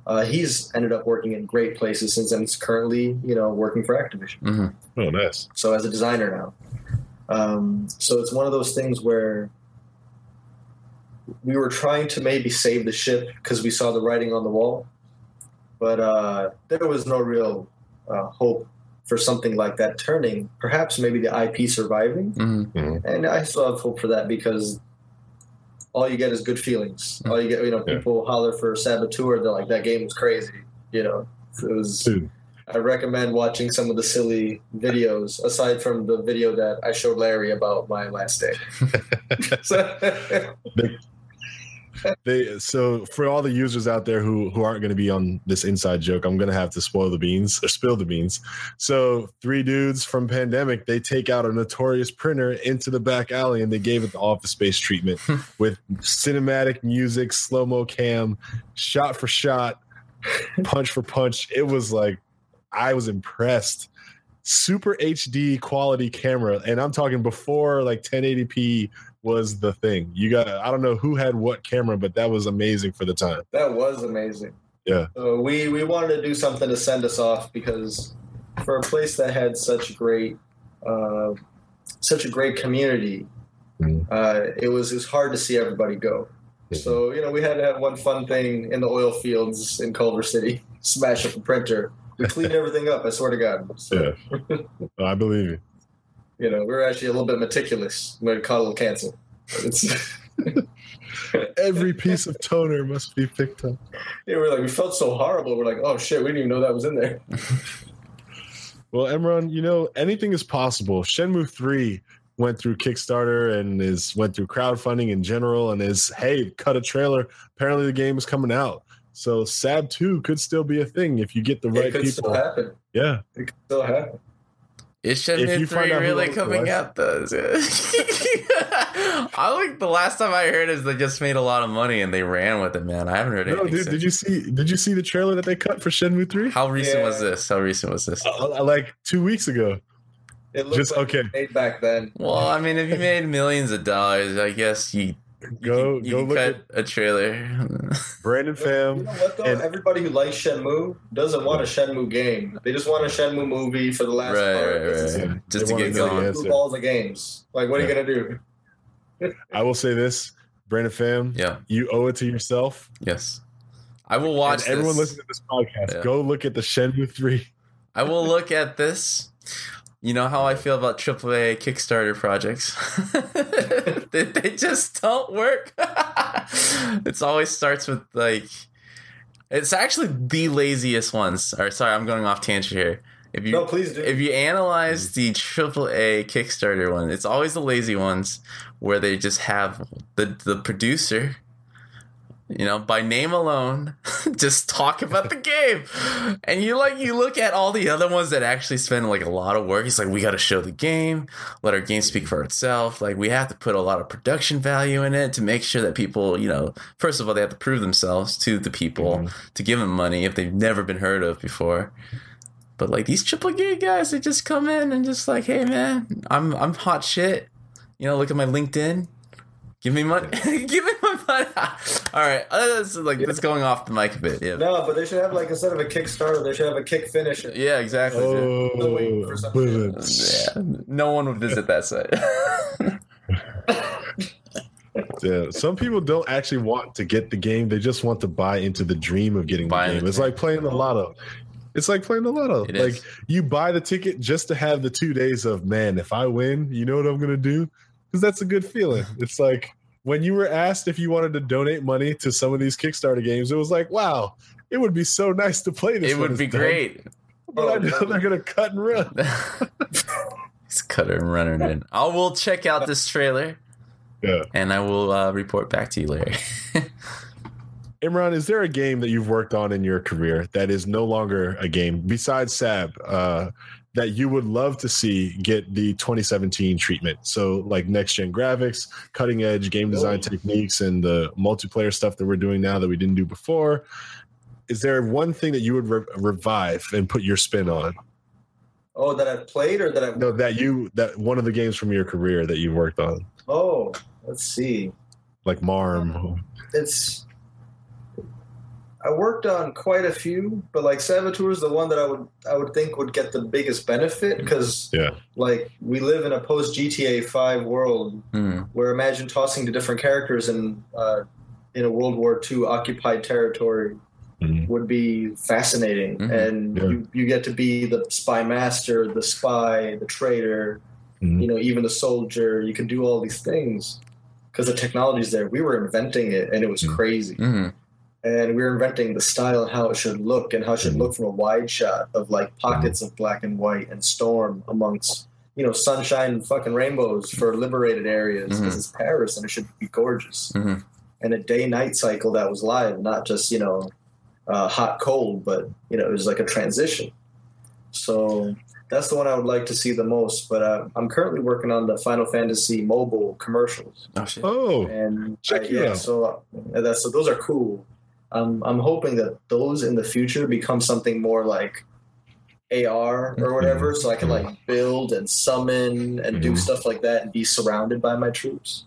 uh, he's ended up working in great places since then he's currently you know working for activision hmm Oh, nice. so as a designer now um, so it's one of those things where we were trying to maybe save the ship because we saw the writing on the wall but uh, there was no real uh, hope for something like that turning perhaps maybe the ip surviving hmm and I still have hope for that because all you get is good feelings. All you get, you know, Yeah. people holler for Saboteur. They're like, that game was crazy. You know, it was. Dude, I recommend watching some of the silly videos aside from the video that I showed Larry about my last day. So- they so for all the users out there who who aren't going to be on this inside joke i'm going to have to spoil the beans or spill the beans. So three dudes from pandemic they take out a notorious printer into the back alley and they gave it the office space treatment with cinematic music slow-mo cam shot for shot punch for punch. It was like i was impressed. Super hd quality camera and i'm talking before like 1080p was the thing. You got I don't know who had what camera, but that was amazing for the time. that was amazing. Yeah. So we we wanted to do something to send us off because for a place that had such great uh, such a great community, Mhm. uh, it was it was hard to see everybody go. So you know we had to have one fun thing in the oil fields in Culver City, smash up a printer. We cleaned everything up. I swear to God. So, Yeah. I believe you. You know we were actually a little bit meticulous when it caught a little cancer. It's, Every piece of toner must be picked up. yeah, we're like we felt so horrible. We're like, oh shit, we didn't even know that was in there. Well, Imran, you know, anything is possible. Shenmue 3 went through Kickstarter and is went through crowdfunding in general and is hey, cut a trailer. Apparently the game is coming out. So Sab 2 could still be a thing if you get the it right could still people. happen. Yeah. It could still happen. Is If Shenmue you find 3 out really coming rights- out though? I like the last time I heard is they just made a lot of money and they ran with it, man. I haven't heard No, anything. dude, since. did you see did you see the trailer that they cut for Shenmue 3? How recent was this? How recent was this? Uh, like 2 weeks ago. It looked Just like okay. made back then. Well, I mean, if you made millions of dollars, I guess you Go you, you go can look cut at a trailer. Brandon You know what though? and- Everybody who likes Shenmue doesn't want a Shenmue game. They just want a Shenmue movie for the last right, part. right, right, Yeah. Just They to get the going. answer. Two balls of games. Like, what are you gonna do? I will say this, Brandon Pham, Yeah. you owe it to yourself. Yes. I will watch and everyone this. listening to this podcast, Yeah. go look at the Shenmue 3. I will look at this. You know how I feel about AAA Kickstarter projects. they, they just don't work. it always starts with like it's actually the laziest ones. Or sorry, I'm going off tangent here. If you No, please do. if you analyze the AAA Kickstarter one, it's always the lazy ones where they just have the the producer, you know, by name alone, just talk about the game, and you like you look at all the other ones that actually spend like a lot of work. It's like we got to show the game, let our game speak for itself. Like we have to put a lot of production value in it to make sure that people, you know, first of all they have to prove themselves to the people mm-hmm. to give them money if they've never been heard of before. But like these triple A guys, they just come in and just like, hey man, I'm I'm hot shit. You know, look at my LinkedIn. Give me money. Give me. All right, uh, that's like that's going off the mic a bit. Yeah, no, but they should have like instead of a Kickstarter, they should have a kick finisher. yeah, exactly. Still waiting for Oh, Yeah, no one would visit that site. Yeah, some people don't actually want to get the game; they just want to buy into the dream of getting Buy the the game. It's dream. like playing the lotto. It's like playing the lotto. It like is. you buy the ticket just to have the two days of man. If I win, you know what I'm gonna do? Because that's a good feeling. It's like when you were asked if you wanted to donate money to some of these Kickstarter games. It was like, wow, it would be so nice to play this. it would be done. great. but I know they're gonna cut and run. It's cutter and runner it in. I will check out this trailer Yeah. and I will uh, report back to you, Larry. Imran, is there a game that you've worked on in your career that is no longer a game besides Sab uh, that you would love to see get the 2017 treatment? So, like next gen graphics, cutting edge game design Oh. techniques, and the multiplayer stuff that we're doing now that we didn't do before. Is there one thing that you would re- revive and put your spin on? Oh, that I've played or that I've No, that you that one of the games from your career that you worked on, Oh, let's see. like Marm. It's I worked on quite a few, but like Saboteur is the one that I would I would think would get the biggest benefit because Yeah. like we live in a post GTA Five world Hmm. where imagine tossing to different characters in uh, in a World War II occupied territory Mhm. would be fascinating, Mhm. and Yeah. you, you get to be the spy master, the spy, the traitor, Mhm. you know, even the soldier. You can do all these things because the technology's there. We were inventing it, and it was Mhm. crazy. Mhm. And we were inventing the style and how it should look, and how it should Mhm. look from a wide shot of like pockets of black and white and storm amongst you know sunshine and fucking rainbows for liberated areas because Mhm. it's Paris and it should be gorgeous. Mhm. And a day night cycle that was live, not just you know uh, hot cold, but you know it was like a transition. So that's the one I would like to see the most. But uh, I'm currently working on the Final Fantasy mobile commercials, Oh shit. Oh, and Check uh, you yeah, out. so uh, that's so those are cool. Um, I'm hoping that those in the future become something more like AR or whatever, so I can like build and summon and do Mhm. stuff like that and be surrounded by my troops.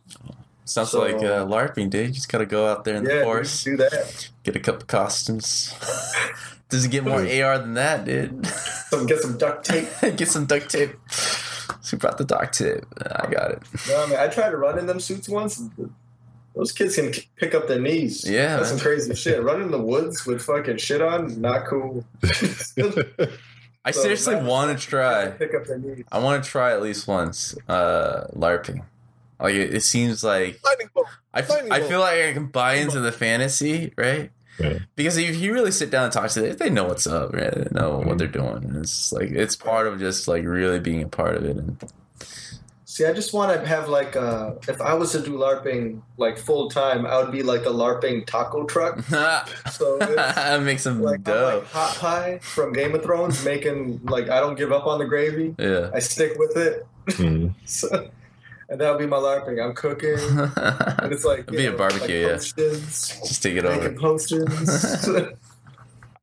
Sounds so- like uh, LARPing, dude. You just gotta go out there in the forest, do, do that. get a couple costumes. Does it get more AR than that, dude? Some get some duct tape. get some duct tape. Who brought the duct tape? I got it. No, I mean, I tried to run in them suits once. And Those kids can pick up their knees. Yeah, that's some crazy shit. Running in the woods with fucking shit on, not cool. I So seriously want to try. Pick up their knees. I want to try at least once. Uh, LARPing. Like it, it seems like Lightning bolt. I, f- Lightning I feel like I can buy into the fantasy, right? Yeah. Because if you really sit down and talk to them, they know what's up, right? They know what they're doing. And it's like it's part of just like really being a part of it. And See, I just want to have like, uh, if I was to do LARPing like full time, I would be like a LARPing taco truck. So it's make some like I'm like hot pie from Game of Thrones, making like I don't give up on the gravy. yeah. I stick with it. Mhm. So, and that would be my LARPing. I'm cooking, and it's like It'd be a barbecue, like yeah. post-ins, Just take it making over. post-ins.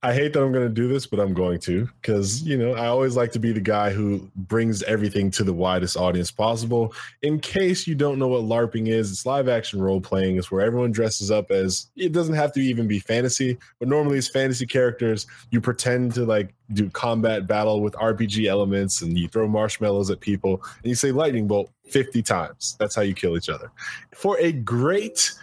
I hate that I'm going to do this, but I'm going to because, you know, I always like to be the guy who brings everything to the widest audience possible. In case you don't know what LARPing is, it's live action role playing. It's where everyone dresses up as it doesn't have to even be fantasy, but normally it's fantasy characters. You pretend to like do combat battle with RPG elements and you throw marshmallows at people and you say lightning bolt 50 times. That's how you kill each other. For a great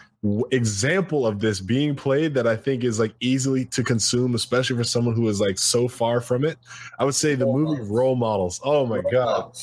example of this being played that I think is like easily to consume, especially for someone who is like so far from it. I would say the Role movie models. Role Models. Oh my god,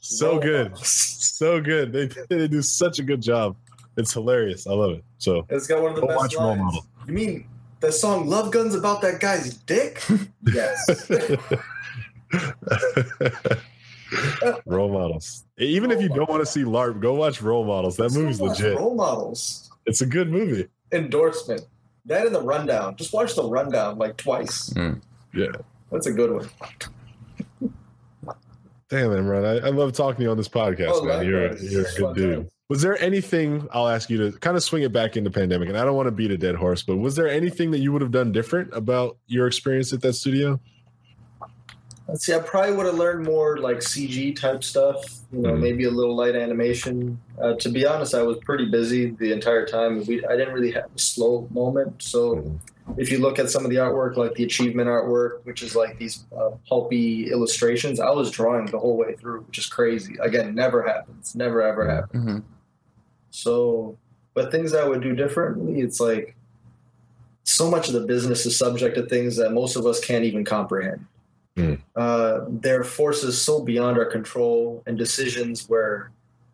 so Role good, models. so good. They they do such a good job. It's hilarious. I love it. So It's got one of the best watch Role lines. Model. You mean the song "Love Guns" about that guy's dick? yes. Role Models. Even if oh you don't want to see LARP, go watch Role Models. That movie's legit. Role models It's a good movie. endorsement. That and the rundown. Just watch the rundown like twice. Mm. Yeah. That's a good one. Damn, Imran, I, I love talking to you on this podcast, Oh, man. You're, likewise. you're a good dude. Was there anything I'll ask you to kind of swing it back into pandemic? And I don't want to beat a dead horse, but was there anything that you would have done different about your experience at that studio? Let's see. I probably would have learned more like CG type stuff. You know, Mhm. maybe a little light animation. Uh, to be honest, I was pretty busy the entire time. We I didn't really have a slow moment. So Mhm. if you look at some of the artwork, like the achievement artwork, which is like these uh, pulpy illustrations, I was drawing the whole way through, which is crazy. Again, never happens. Never ever happens. Mhm. So, but things I would do differently, it's like so much of the business is subject to things that most of us can't even comprehend. Mm. Uh, there are forces so beyond our control and decisions where,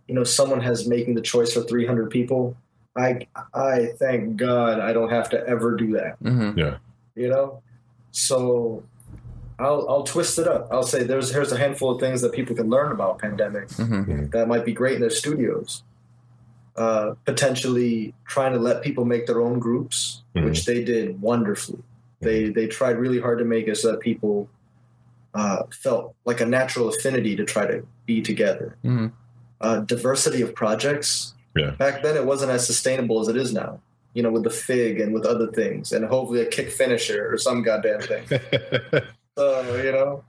you know, someone has making the choice for 300 people. I, I thank God I don't have to ever do that Mhm. you know so I'll I'll twist it up. I'll say there's here's a handful of things that people can learn about pandemic Mhm. that might be great in their studios. Uh, potentially trying to let people make their own groups, Mhm. which they did wonderfully. They they tried really hard to make it so that people uh, felt like a natural affinity to try to be together. Mhm. Uh, diversity of projects. Yeah. Back then, it wasn't as sustainable as it is now. You know, with the fig and with other things, and hopefully a kick finisher or some goddamn thing. So you know,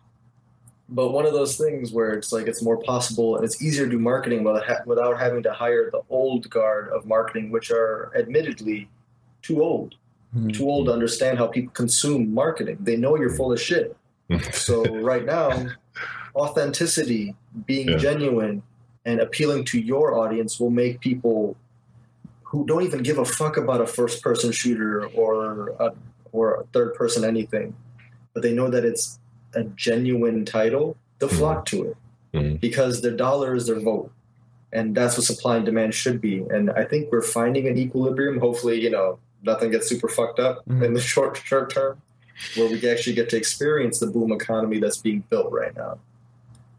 but one of those things where it's like it's more possible and it's easier to do marketing without, ha- without having to hire the old guard of marketing, which are admittedly too old, Mhm. too old to understand how people consume marketing. They know you're full of shit. So right now, authenticity, being Yeah. genuine, and appealing to your audience will make people who don't even give a fuck about a first-person shooter or a, or a third-person anything, but they know that it's a genuine title. They'll flock to it Mhm. because their dollar is their vote, and that's what supply and demand should be. And I think we're finding an equilibrium. Hopefully, you know, nothing gets super fucked up Mhm. in the short short term where we actually get to experience the boom economy that's being built right now.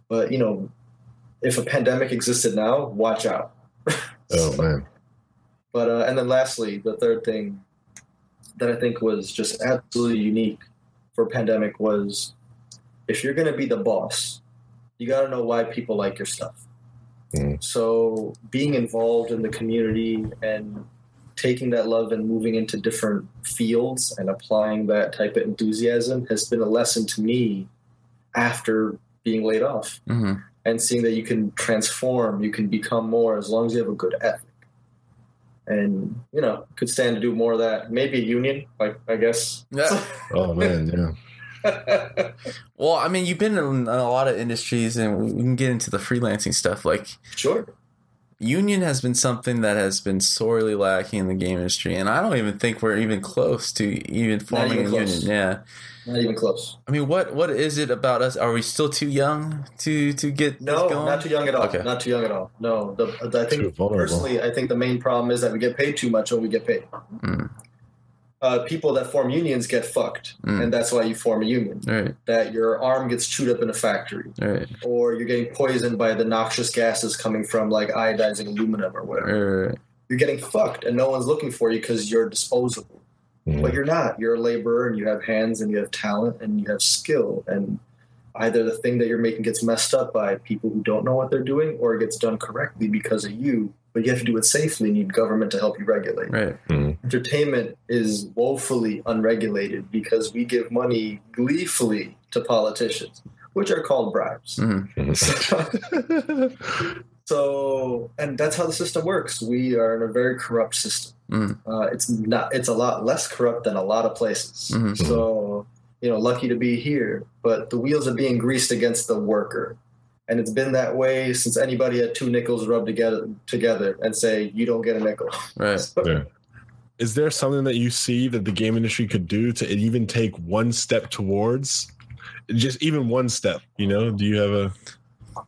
But you know, if a pandemic existed now, watch out. oh man. But uh, and then lastly, the third thing that I think was just absolutely unique for pandemic was if you're going to be the boss, you got to know why people like your stuff. Mm. So being involved in the community and taking that love and moving into different fields and applying that type of enthusiasm has been a lesson to me after being laid off Mhm. and seeing that you can transform, you can become more as long as you have a good ethic. And you know, could stand to do more of that. Maybe a union, like I guess. Yeah. Oh man, yeah. Well, I mean, you've been in a lot of industries, and we can get into the freelancing stuff. Like, sure. Union has been something that has been sorely lacking in the game industry, and I don't even think we're even close to even forming even a close. union. Yeah, Not even close. I mean, what what is it about us? Are we still too young to to get No, this going? not too young at all. Okay. Not too young at all. No, the, the, I think personally, I think the main problem is that we get paid too much when we get paid. Mm. Uh, people that form unions get fucked, Mm. and that's why you form a union. Right, That your arm gets chewed up in a factory, right, or you're getting poisoned by the noxious gases coming from like iodizing aluminum or whatever. right. You're getting fucked, and no one's looking for you because you're disposable. Mm. But you're not. You're a laborer, and you have hands, and you have talent, and you have skill. And either the thing that you're making gets messed up by people who don't know what they're doing, or it gets done correctly because of you. But you have to do it safely. You need government to help you regulate. right. Entertainment is woefully unregulated because we give money gleefully to politicians, which are called bribes. Mhm. So, and that's how the system works. We are in a very corrupt system. Mm. Uh, it's not. It's a lot less corrupt than a lot of places. Mhm. So, you know, lucky to be here. But the wheels are being greased against the worker, and it's been that way since anybody had two nickels rubbed together together and say, "You don't get a nickel." Right. Yeah. Is there something that you see that the game industry could do to even take one step towards? Just even one step, you know? Do you have a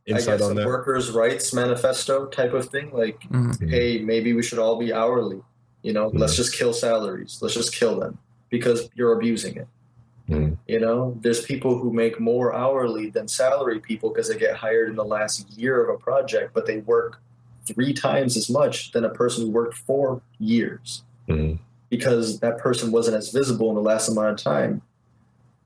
insight guess on a that? workers' rights manifesto type of thing. Like, Mhm. hey, maybe we should all be hourly. You know, let's just kill salaries. Let's just kill them because you're abusing it. Mhm. You know, there's people who make more hourly than salary people because they get hired in the last year of a project, but they work three times as much than a person who worked four years Mhm. because that person wasn't as visible in the last amount of time.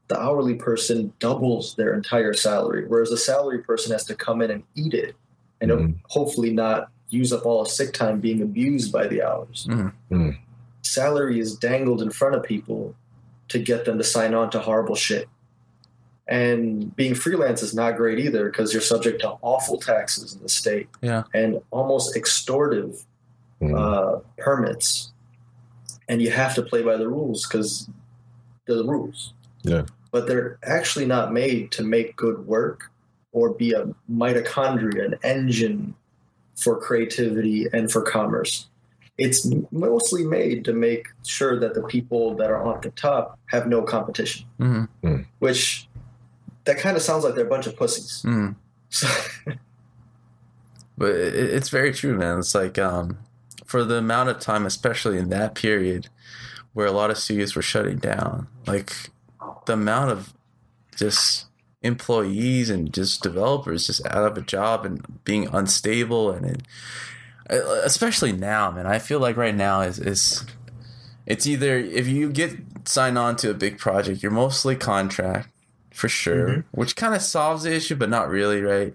The hourly person doubles their entire salary, whereas a salary person has to come in and eat it and Mhm. hopefully not use up all his sick time being abused by the hours. Salary is dangled in front of people to get them to sign on to horrible shit. And being freelance is not great either because you're subject to awful taxes in the state Yeah. and almost extortive Mhm. uh, permits, and you have to play by the rules because they're the rules. Yeah. But they're actually not made to make good work or be a mitochondria, an engine for creativity and for commerce. It's mostly made to make sure that the people that are on the top have no competition, Mhm. which that kind of sounds like they're a bunch of pussies. Mhm. So, But it, it's very true, man. It's like um, for the amount of time, especially in that period, where a lot of studios were shutting down, like the amount of just employees and just developers just out of a job and being unstable and it, especially now, man. I feel like right now is is it's either if you get signed on to a big project, you're mostly contract for sure, mm-hmm. which kind of solves the issue, but not really, right?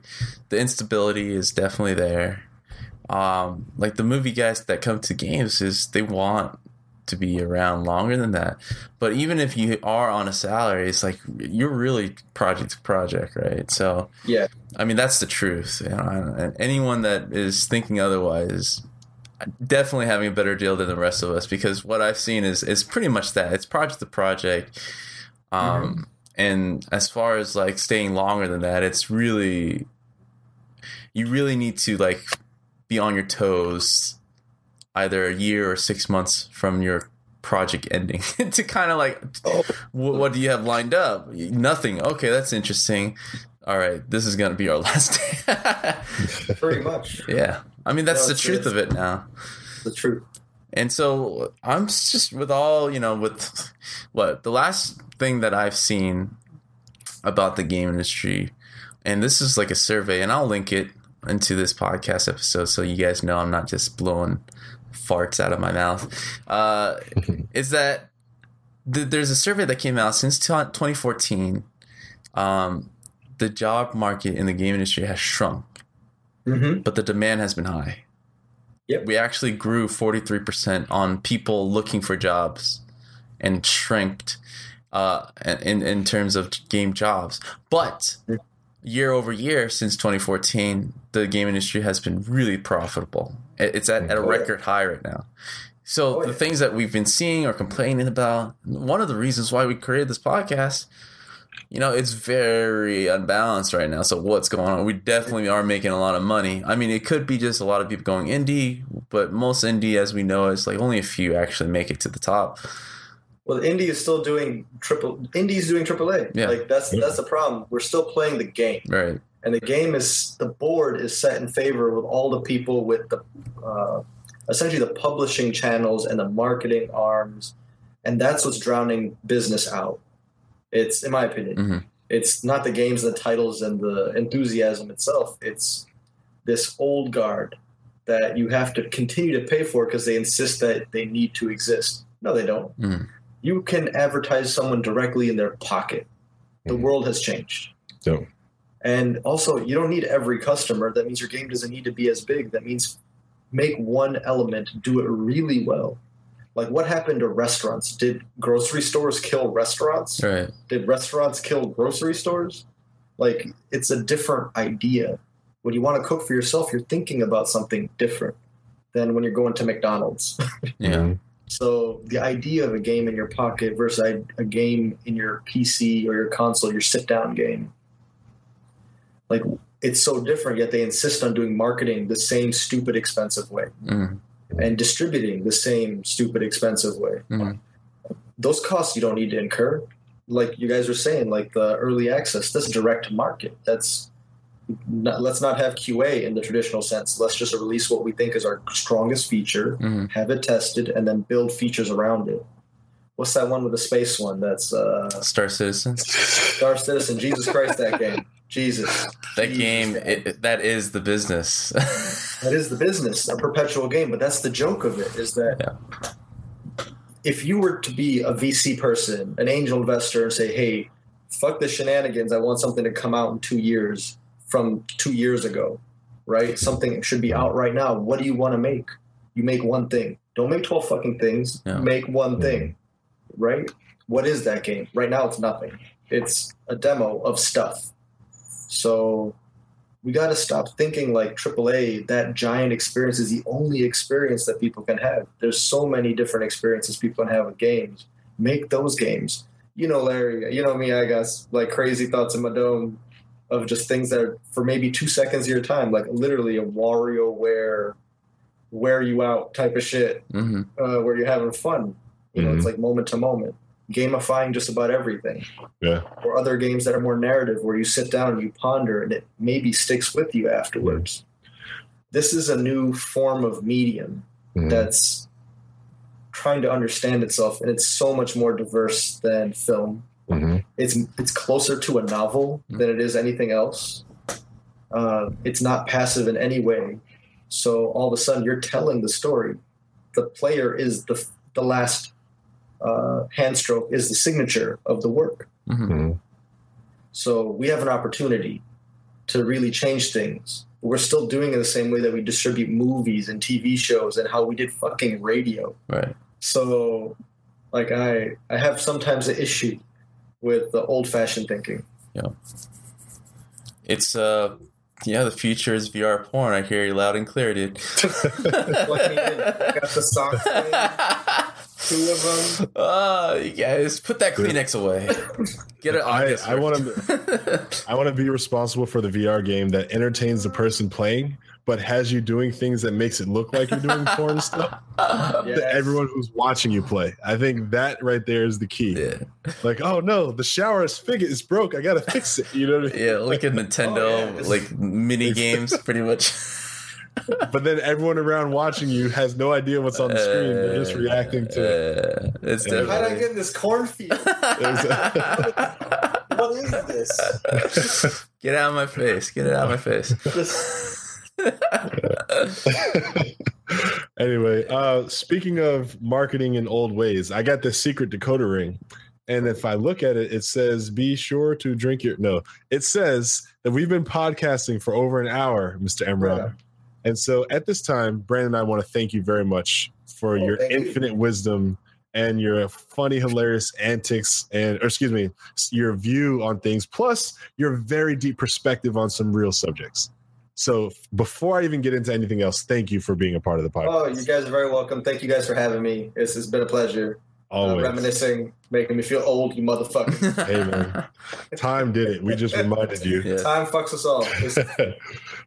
The instability is definitely there. Um, like the movie guys that come to games is they want to be around longer than that. But even if you are on a salary, it's like you're really project to project, right? So yeah, I mean that's the truth. You know, and anyone that is thinking otherwise definitely having a better deal than the rest of us because what I've seen is is pretty much that it's project to project. Um, mm-hmm. and as far as like staying longer than that, it's really you really need to like be on your toes either a year or six months from your project ending. To kind of like oh. what, what, do you have lined up? Nothing. Okay that's interesting. All right this is gonna be our last day. Pretty much. Yeah. I mean that's no, the truth of it now. The truth. And so i'm just with all you know with what the last thing that i've seen about the game industry and this is like a survey and i'll link it into this podcast episode so you guys know i'm not just blowing farts out of my mouth uh, is that th- there's a survey that came out since t- 2014 um, the job market in the game industry has shrunk mm-hmm. but the demand has been high yep. we actually grew 43% on people looking for jobs and shrinked uh, in, in terms of game jobs but mm. Year over year since 2014 the game industry has been really profitable it's at, at a oh, record high right now. So oh, the things that we've been seeing or complaining about, one of the reasons why we created this podcast, you know, it's very unbalanced right now. So what's going on? We definitely are making a lot of money. I mean, it could be just a lot of people going indie, but most indie, as we know, is like only a few actually make it to the top. Well, indie is still doing triple. Indie's doing AAA. Yeah. Like that's that's the problem. We're still playing the game. Right and the game is the board is set in favor with all the people with the uh, essentially the publishing channels and the marketing arms and that's what's drowning business out it's in my opinion mm-hmm. it's not the games and the titles and the enthusiasm itself it's this old guard that you have to continue to pay for because they insist that they need to exist no they don't mm-hmm. You can advertise someone directly in their pocket the mm-hmm. world has changed so and also, you don't need every customer. That means your game doesn't need to be as big. That means make one element, do it really well. Like what happened to restaurants? Did grocery stores kill restaurants? Right. Did restaurants kill grocery stores? Like it's a different idea. When you want to cook for yourself, you're thinking about something different than when you're going to McDonald's. yeah. So the idea of a game in your pocket versus a, game in your PC or your console, your sit down game, like it's so different yet they insist on doing marketing the same stupid expensive way. Mm. and distributing the same stupid expensive way. Mm. those costs you don't need to incur. Like you guys were saying like the early access that's direct market. That's not, let's not have qa in the traditional sense let's just release what we think is our strongest feature mm. have it tested and then build features around it what's that one with the space one that's uh star citizen star citizen jesus christ that game Jesus. That Jesus. game, it, that is the business. that is the business, a perpetual game. But that's the joke of it is that yeah. if you were to be a VC person, an angel investor, and say, hey, fuck the shenanigans, I want something to come out in two years from two years ago, right? Something should be out right now. What do you want to make? You make one thing. Don't make 12 fucking things. Yeah. Make one thing, right? What is that game? Right now, it's nothing. It's a demo of stuff so we got to stop thinking like AAA, that giant experience is the only experience that people can have. There's so many different experiences people can have with games. Make those games. You know, Larry, you know me, I guess, like crazy thoughts in my dome of just things that are for maybe two seconds of your time, like literally a WarioWare, wear wear you out type of shit, mm-hmm. uh, where you're having fun. You know, mm-hmm. it's like moment to moment gamifying just about everything. Yeah. Or other games that are more narrative where you sit down and you ponder and it maybe sticks with you afterwards. This is a new form of medium mm-hmm. that's trying to understand itself and it's so much more diverse than film. Mhm. It's it's closer to a novel than it is anything else. Uh, it's not passive in any way. So all of a sudden, you're telling the story. The player is the the last uh, hand stroke is the signature of the work. Mhm. Mhm. So we have an opportunity to really change things. We're still doing it the same way that we distribute movies and TV shows and how we did fucking radio. Right. So, like, I I have sometimes an issue with the old fashioned thinking. Yeah. It's uh yeah, the future is VR porn. I hear you loud and clear, dude. Plug me in. Got the socks two of them. Ah, you guys, put that Kleenex away. Get it. I, I want to I want to be responsible for the VR game that entertains the person playing, but has you doing things that makes it look like you're doing porn stuff to everyone who's watching you play. I think that right there is the key. Yeah, Like, oh no, the shower spigot is broke. I gotta fix it. You know what I mean? yeah, like a Nintendo, Oh, yeah, like mini games, pretty much. But then everyone around watching you has no idea what's on the screen. They're just reacting to it. Uh, it's Yeah. How did I get in this cornfield? what is this? Get out of my face! Get it out of my face! Anyway, uh, speaking of marketing in old ways, I got this secret decoder ring. And if I look at it, it says, be sure to drink your. No, it says that we've been podcasting for over an hour, Mr. Imran. Yeah. And so at this time, Brandon and I want to thank you very much for Oh, your thank you. infinite wisdom and your funny, hilarious antics and, or excuse me, your view on things, plus your very deep perspective on some real subjects. So before I even get into anything else, thank you for being a part of the podcast. oh, you guys are very welcome. Thank you guys for having me. It's, it's been a pleasure. Uh, Always. reminiscing, making me feel old, you motherfucker. Hey, man. Time did it. We just reminded you. Yeah. Time fucks us all.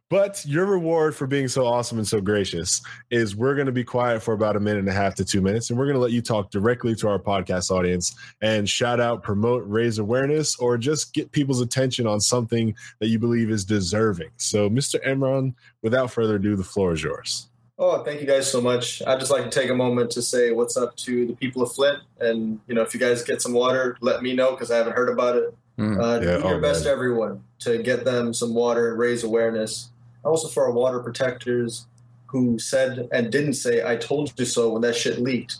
But your reward for being so awesome and so gracious is we're going to be quiet for about a minute and a half to two minutes, and we're going to let you talk directly to our podcast audience and shout out, promote, raise awareness, or just get people's attention on something that you believe is deserving. So, Mr. Imran, without further ado, the floor is yours. Oh, thank you guys so much. I'd just like to take a moment to say what's up to the people of Flint. And, you know, if you guys get some water, let me know because I haven't heard about it. Mm. Uh, Yeah, do your oh, best, man. everyone, to get them some water and raise awareness. Also, for our water protectors who said and didn't say, I told you so when that shit leaked.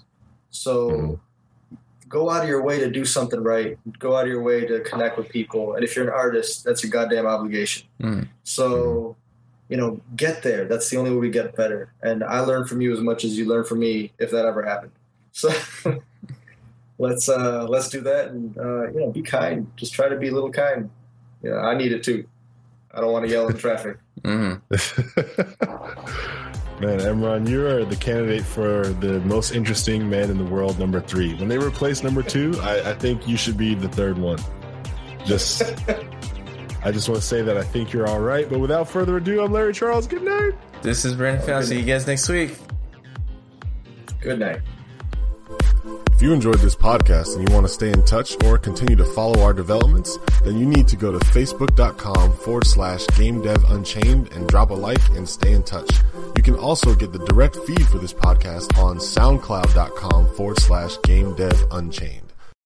So Mhm. go out of your way to do something right. Go out of your way to connect with people. And if you're an artist, that's your goddamn obligation. Mm. So, you know, get there. That's the only way we get better. And I learn from you as much as you learn from me, if that ever happened. So let's uh let's do that and uh you know be kind. Just try to be a little kind. Yeah, I need it too. I don't want to yell in traffic. mm-hmm. Man, Imran, you are the candidate for the most interesting man in the world, number three. When they replace number two, I, I think you should be the third one. Just, I just want to say that I think you're all right. But without further ado, I'm Larry Charles. Good night. This is Brandon Fowler. See you guys next week. Good night. If you enjoyed this podcast and you want to stay in touch or continue to follow our developments, then you need to go to facebook.com forward slash game dev unchained and drop a like and stay in touch. You can also get the direct feed for this podcast on soundcloud.com forward slash game dev unchained.